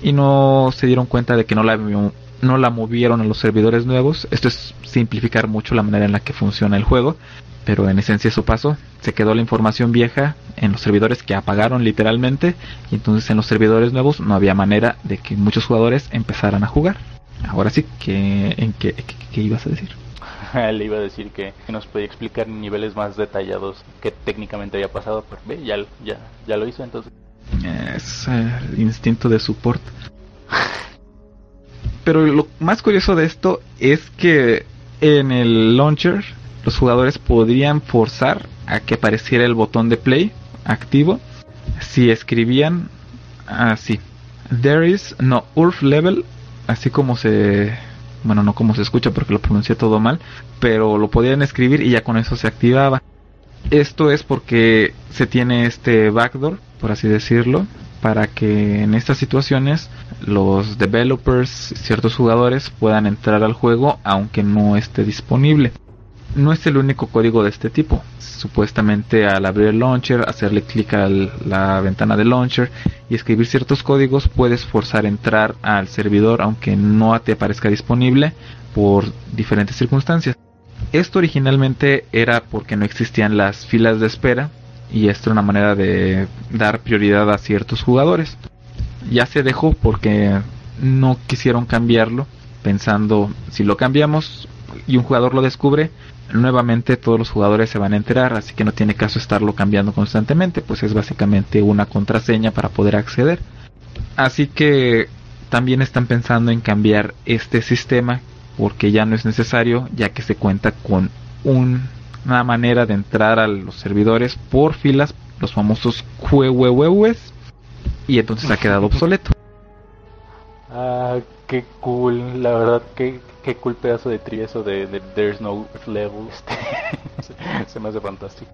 y no se dieron cuenta de que no la, no la movieron a los servidores nuevos. Esto es simplificar mucho la manera en la que funciona el juego, pero en esencia eso pasó. Se quedó la información vieja en los servidores que apagaron literalmente y entonces en los servidores nuevos no había manera de que muchos jugadores empezaran a jugar. Ahora sí, que, ¿en qué, ibas a decir? Le iba a decir que nos podía explicar en niveles más detallados qué técnicamente había pasado, pero ve, ya, ya, ya lo hizo entonces. Es el instinto de support. Pero lo más curioso de esto es que en el launcher los jugadores podrían forzar a que apareciera el botón de play activo si escribían así There is no Urf level, así como se bueno, no como se escucha porque lo pronuncié todo mal, pero lo podían escribir y ya con eso se activaba. Esto es porque se tiene este backdoor, por así decirlo, para que en estas situaciones los developers, ciertos jugadores puedan entrar al juego aunque no esté disponible. No es el único código de este tipo. Supuestamente al abrir el launcher, hacerle clic a la ventana de launcher y escribir ciertos códigos puedes forzar entrar al servidor aunque no te aparezca disponible por diferentes circunstancias. Esto originalmente era porque no existían las filas de espera y esto era una manera de dar prioridad a ciertos jugadores. Ya se dejó porque no quisieron cambiarlo, pensando si lo cambiamos y un jugador lo descubre, nuevamente todos los jugadores se van a enterar, así que no tiene caso estarlo cambiando constantemente, pues es básicamente una contraseña para poder acceder. Así que también están pensando en cambiar este sistema porque ya no es necesario, ya que se cuenta con una manera de entrar a los servidores por filas, los famosos QWWs, y entonces ha quedado obsoleto. Ah, qué cool, la verdad, qué, qué cool pedazo de tri eso de, There's No Level. Este, se me hace fantástico.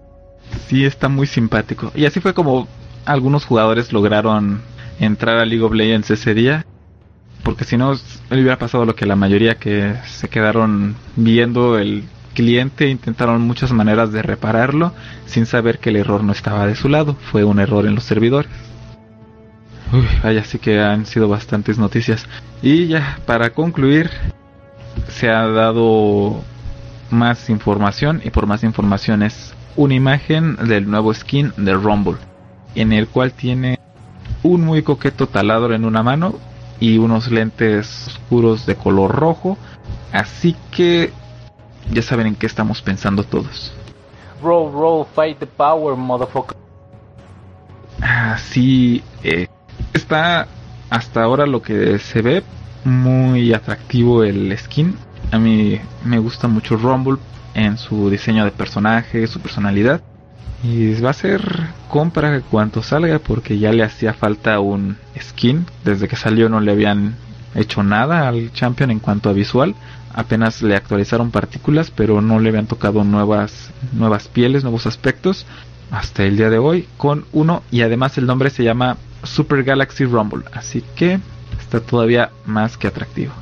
Sí, está muy simpático. Y así fue como algunos jugadores lograron entrar a League of Legends ese día porque si no le hubiera pasado lo que la mayoría que se quedaron viendo el cliente intentaron muchas maneras de repararlo sin saber que el error no estaba de su lado, fue un error en los servidores. Uy, vaya, sí que han sido bastantes noticias. Y ya, para concluir, se ha dado más información y por más información es una imagen del nuevo skin de Rumble, en el cual tiene un muy coqueto taladro en una mano y unos lentes oscuros de color rojo. Así que ya saben en qué estamos pensando todos. Roll, roll, fight the power, motherfucker. Así eh, está hasta ahora lo que se ve muy atractivo el skin. A mí me gusta mucho Rumble en su diseño de personaje, su personalidad. Y va a ser compra cuanto salga porque ya le hacía falta un skin. Desde que salió no le habían hecho nada al Champion en cuanto a visual. Apenas le actualizaron partículas, pero no le habían tocado nuevas, nuevas pieles, nuevos aspectos. Hasta el día de hoy con uno y además el nombre se llama Super Galaxy Rumble. Así que está todavía más que atractivo.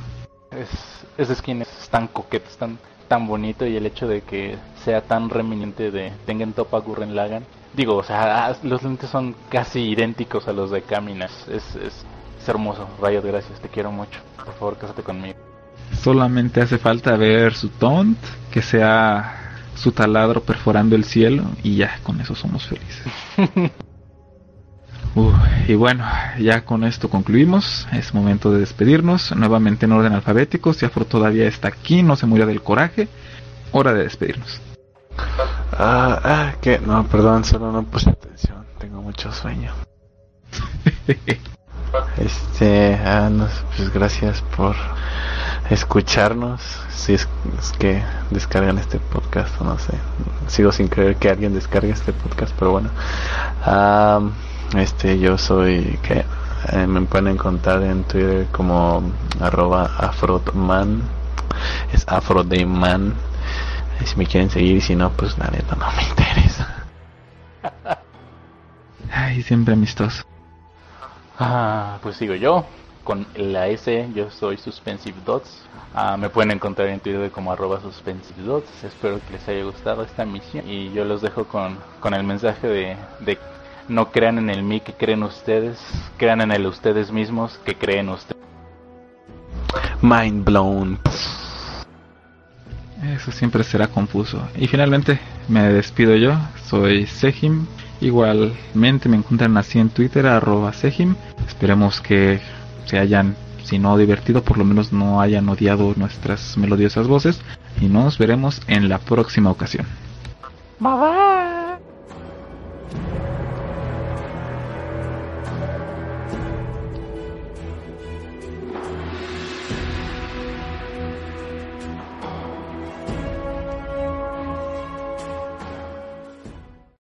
Es, ese skin es tan coqueto, es tan tan bonito y el hecho de que sea tan reminente de Tengen Topa Gurren Lagan. Digo, o sea, los lentes son casi idénticos a los de Caminas. Es, es, es hermoso. Rayos, gracias, te quiero mucho. Por favor, cásate conmigo. Solamente hace falta ver su taunt, que sea su taladro perforando el cielo y ya, con eso somos felices. y bueno, ya con esto concluimos. Es momento de despedirnos. Nuevamente en orden alfabético. Si Afro todavía está aquí, no se murió del coraje. Hora de despedirnos. Ah, ah, que no, perdón, solo no puse atención. Tengo mucho sueño. este, ah, pues gracias por escucharnos. Si es, que descargan este podcast, no sé. Sigo sin creer que alguien descargue este podcast, pero bueno. Ah este, yo soy que eh, me pueden encontrar en Twitter como arroba afrotman. Es afrodayman. Si me quieren seguir y si no, pues la neta no me interesa. Ay, siempre amistoso. Ah, pues sigo yo. Con la S, yo soy Suspensive Dots. Ah, me pueden encontrar en Twitter como arroba Suspensive Dots. Espero que les haya gustado esta misión. Y yo los dejo con, con el mensaje de, de no crean en el mí que creen ustedes, crean en el ustedes mismos que creen ustedes. Mind blown. Eso siempre será confuso. Y finalmente me despido yo, soy Sejim. Igualmente me encuentran así en Twitter, arroba Sejim. Esperemos que se hayan, si no divertido, por lo menos no hayan odiado nuestras melodiosas voces. Y nos veremos en la próxima ocasión. Bye bye.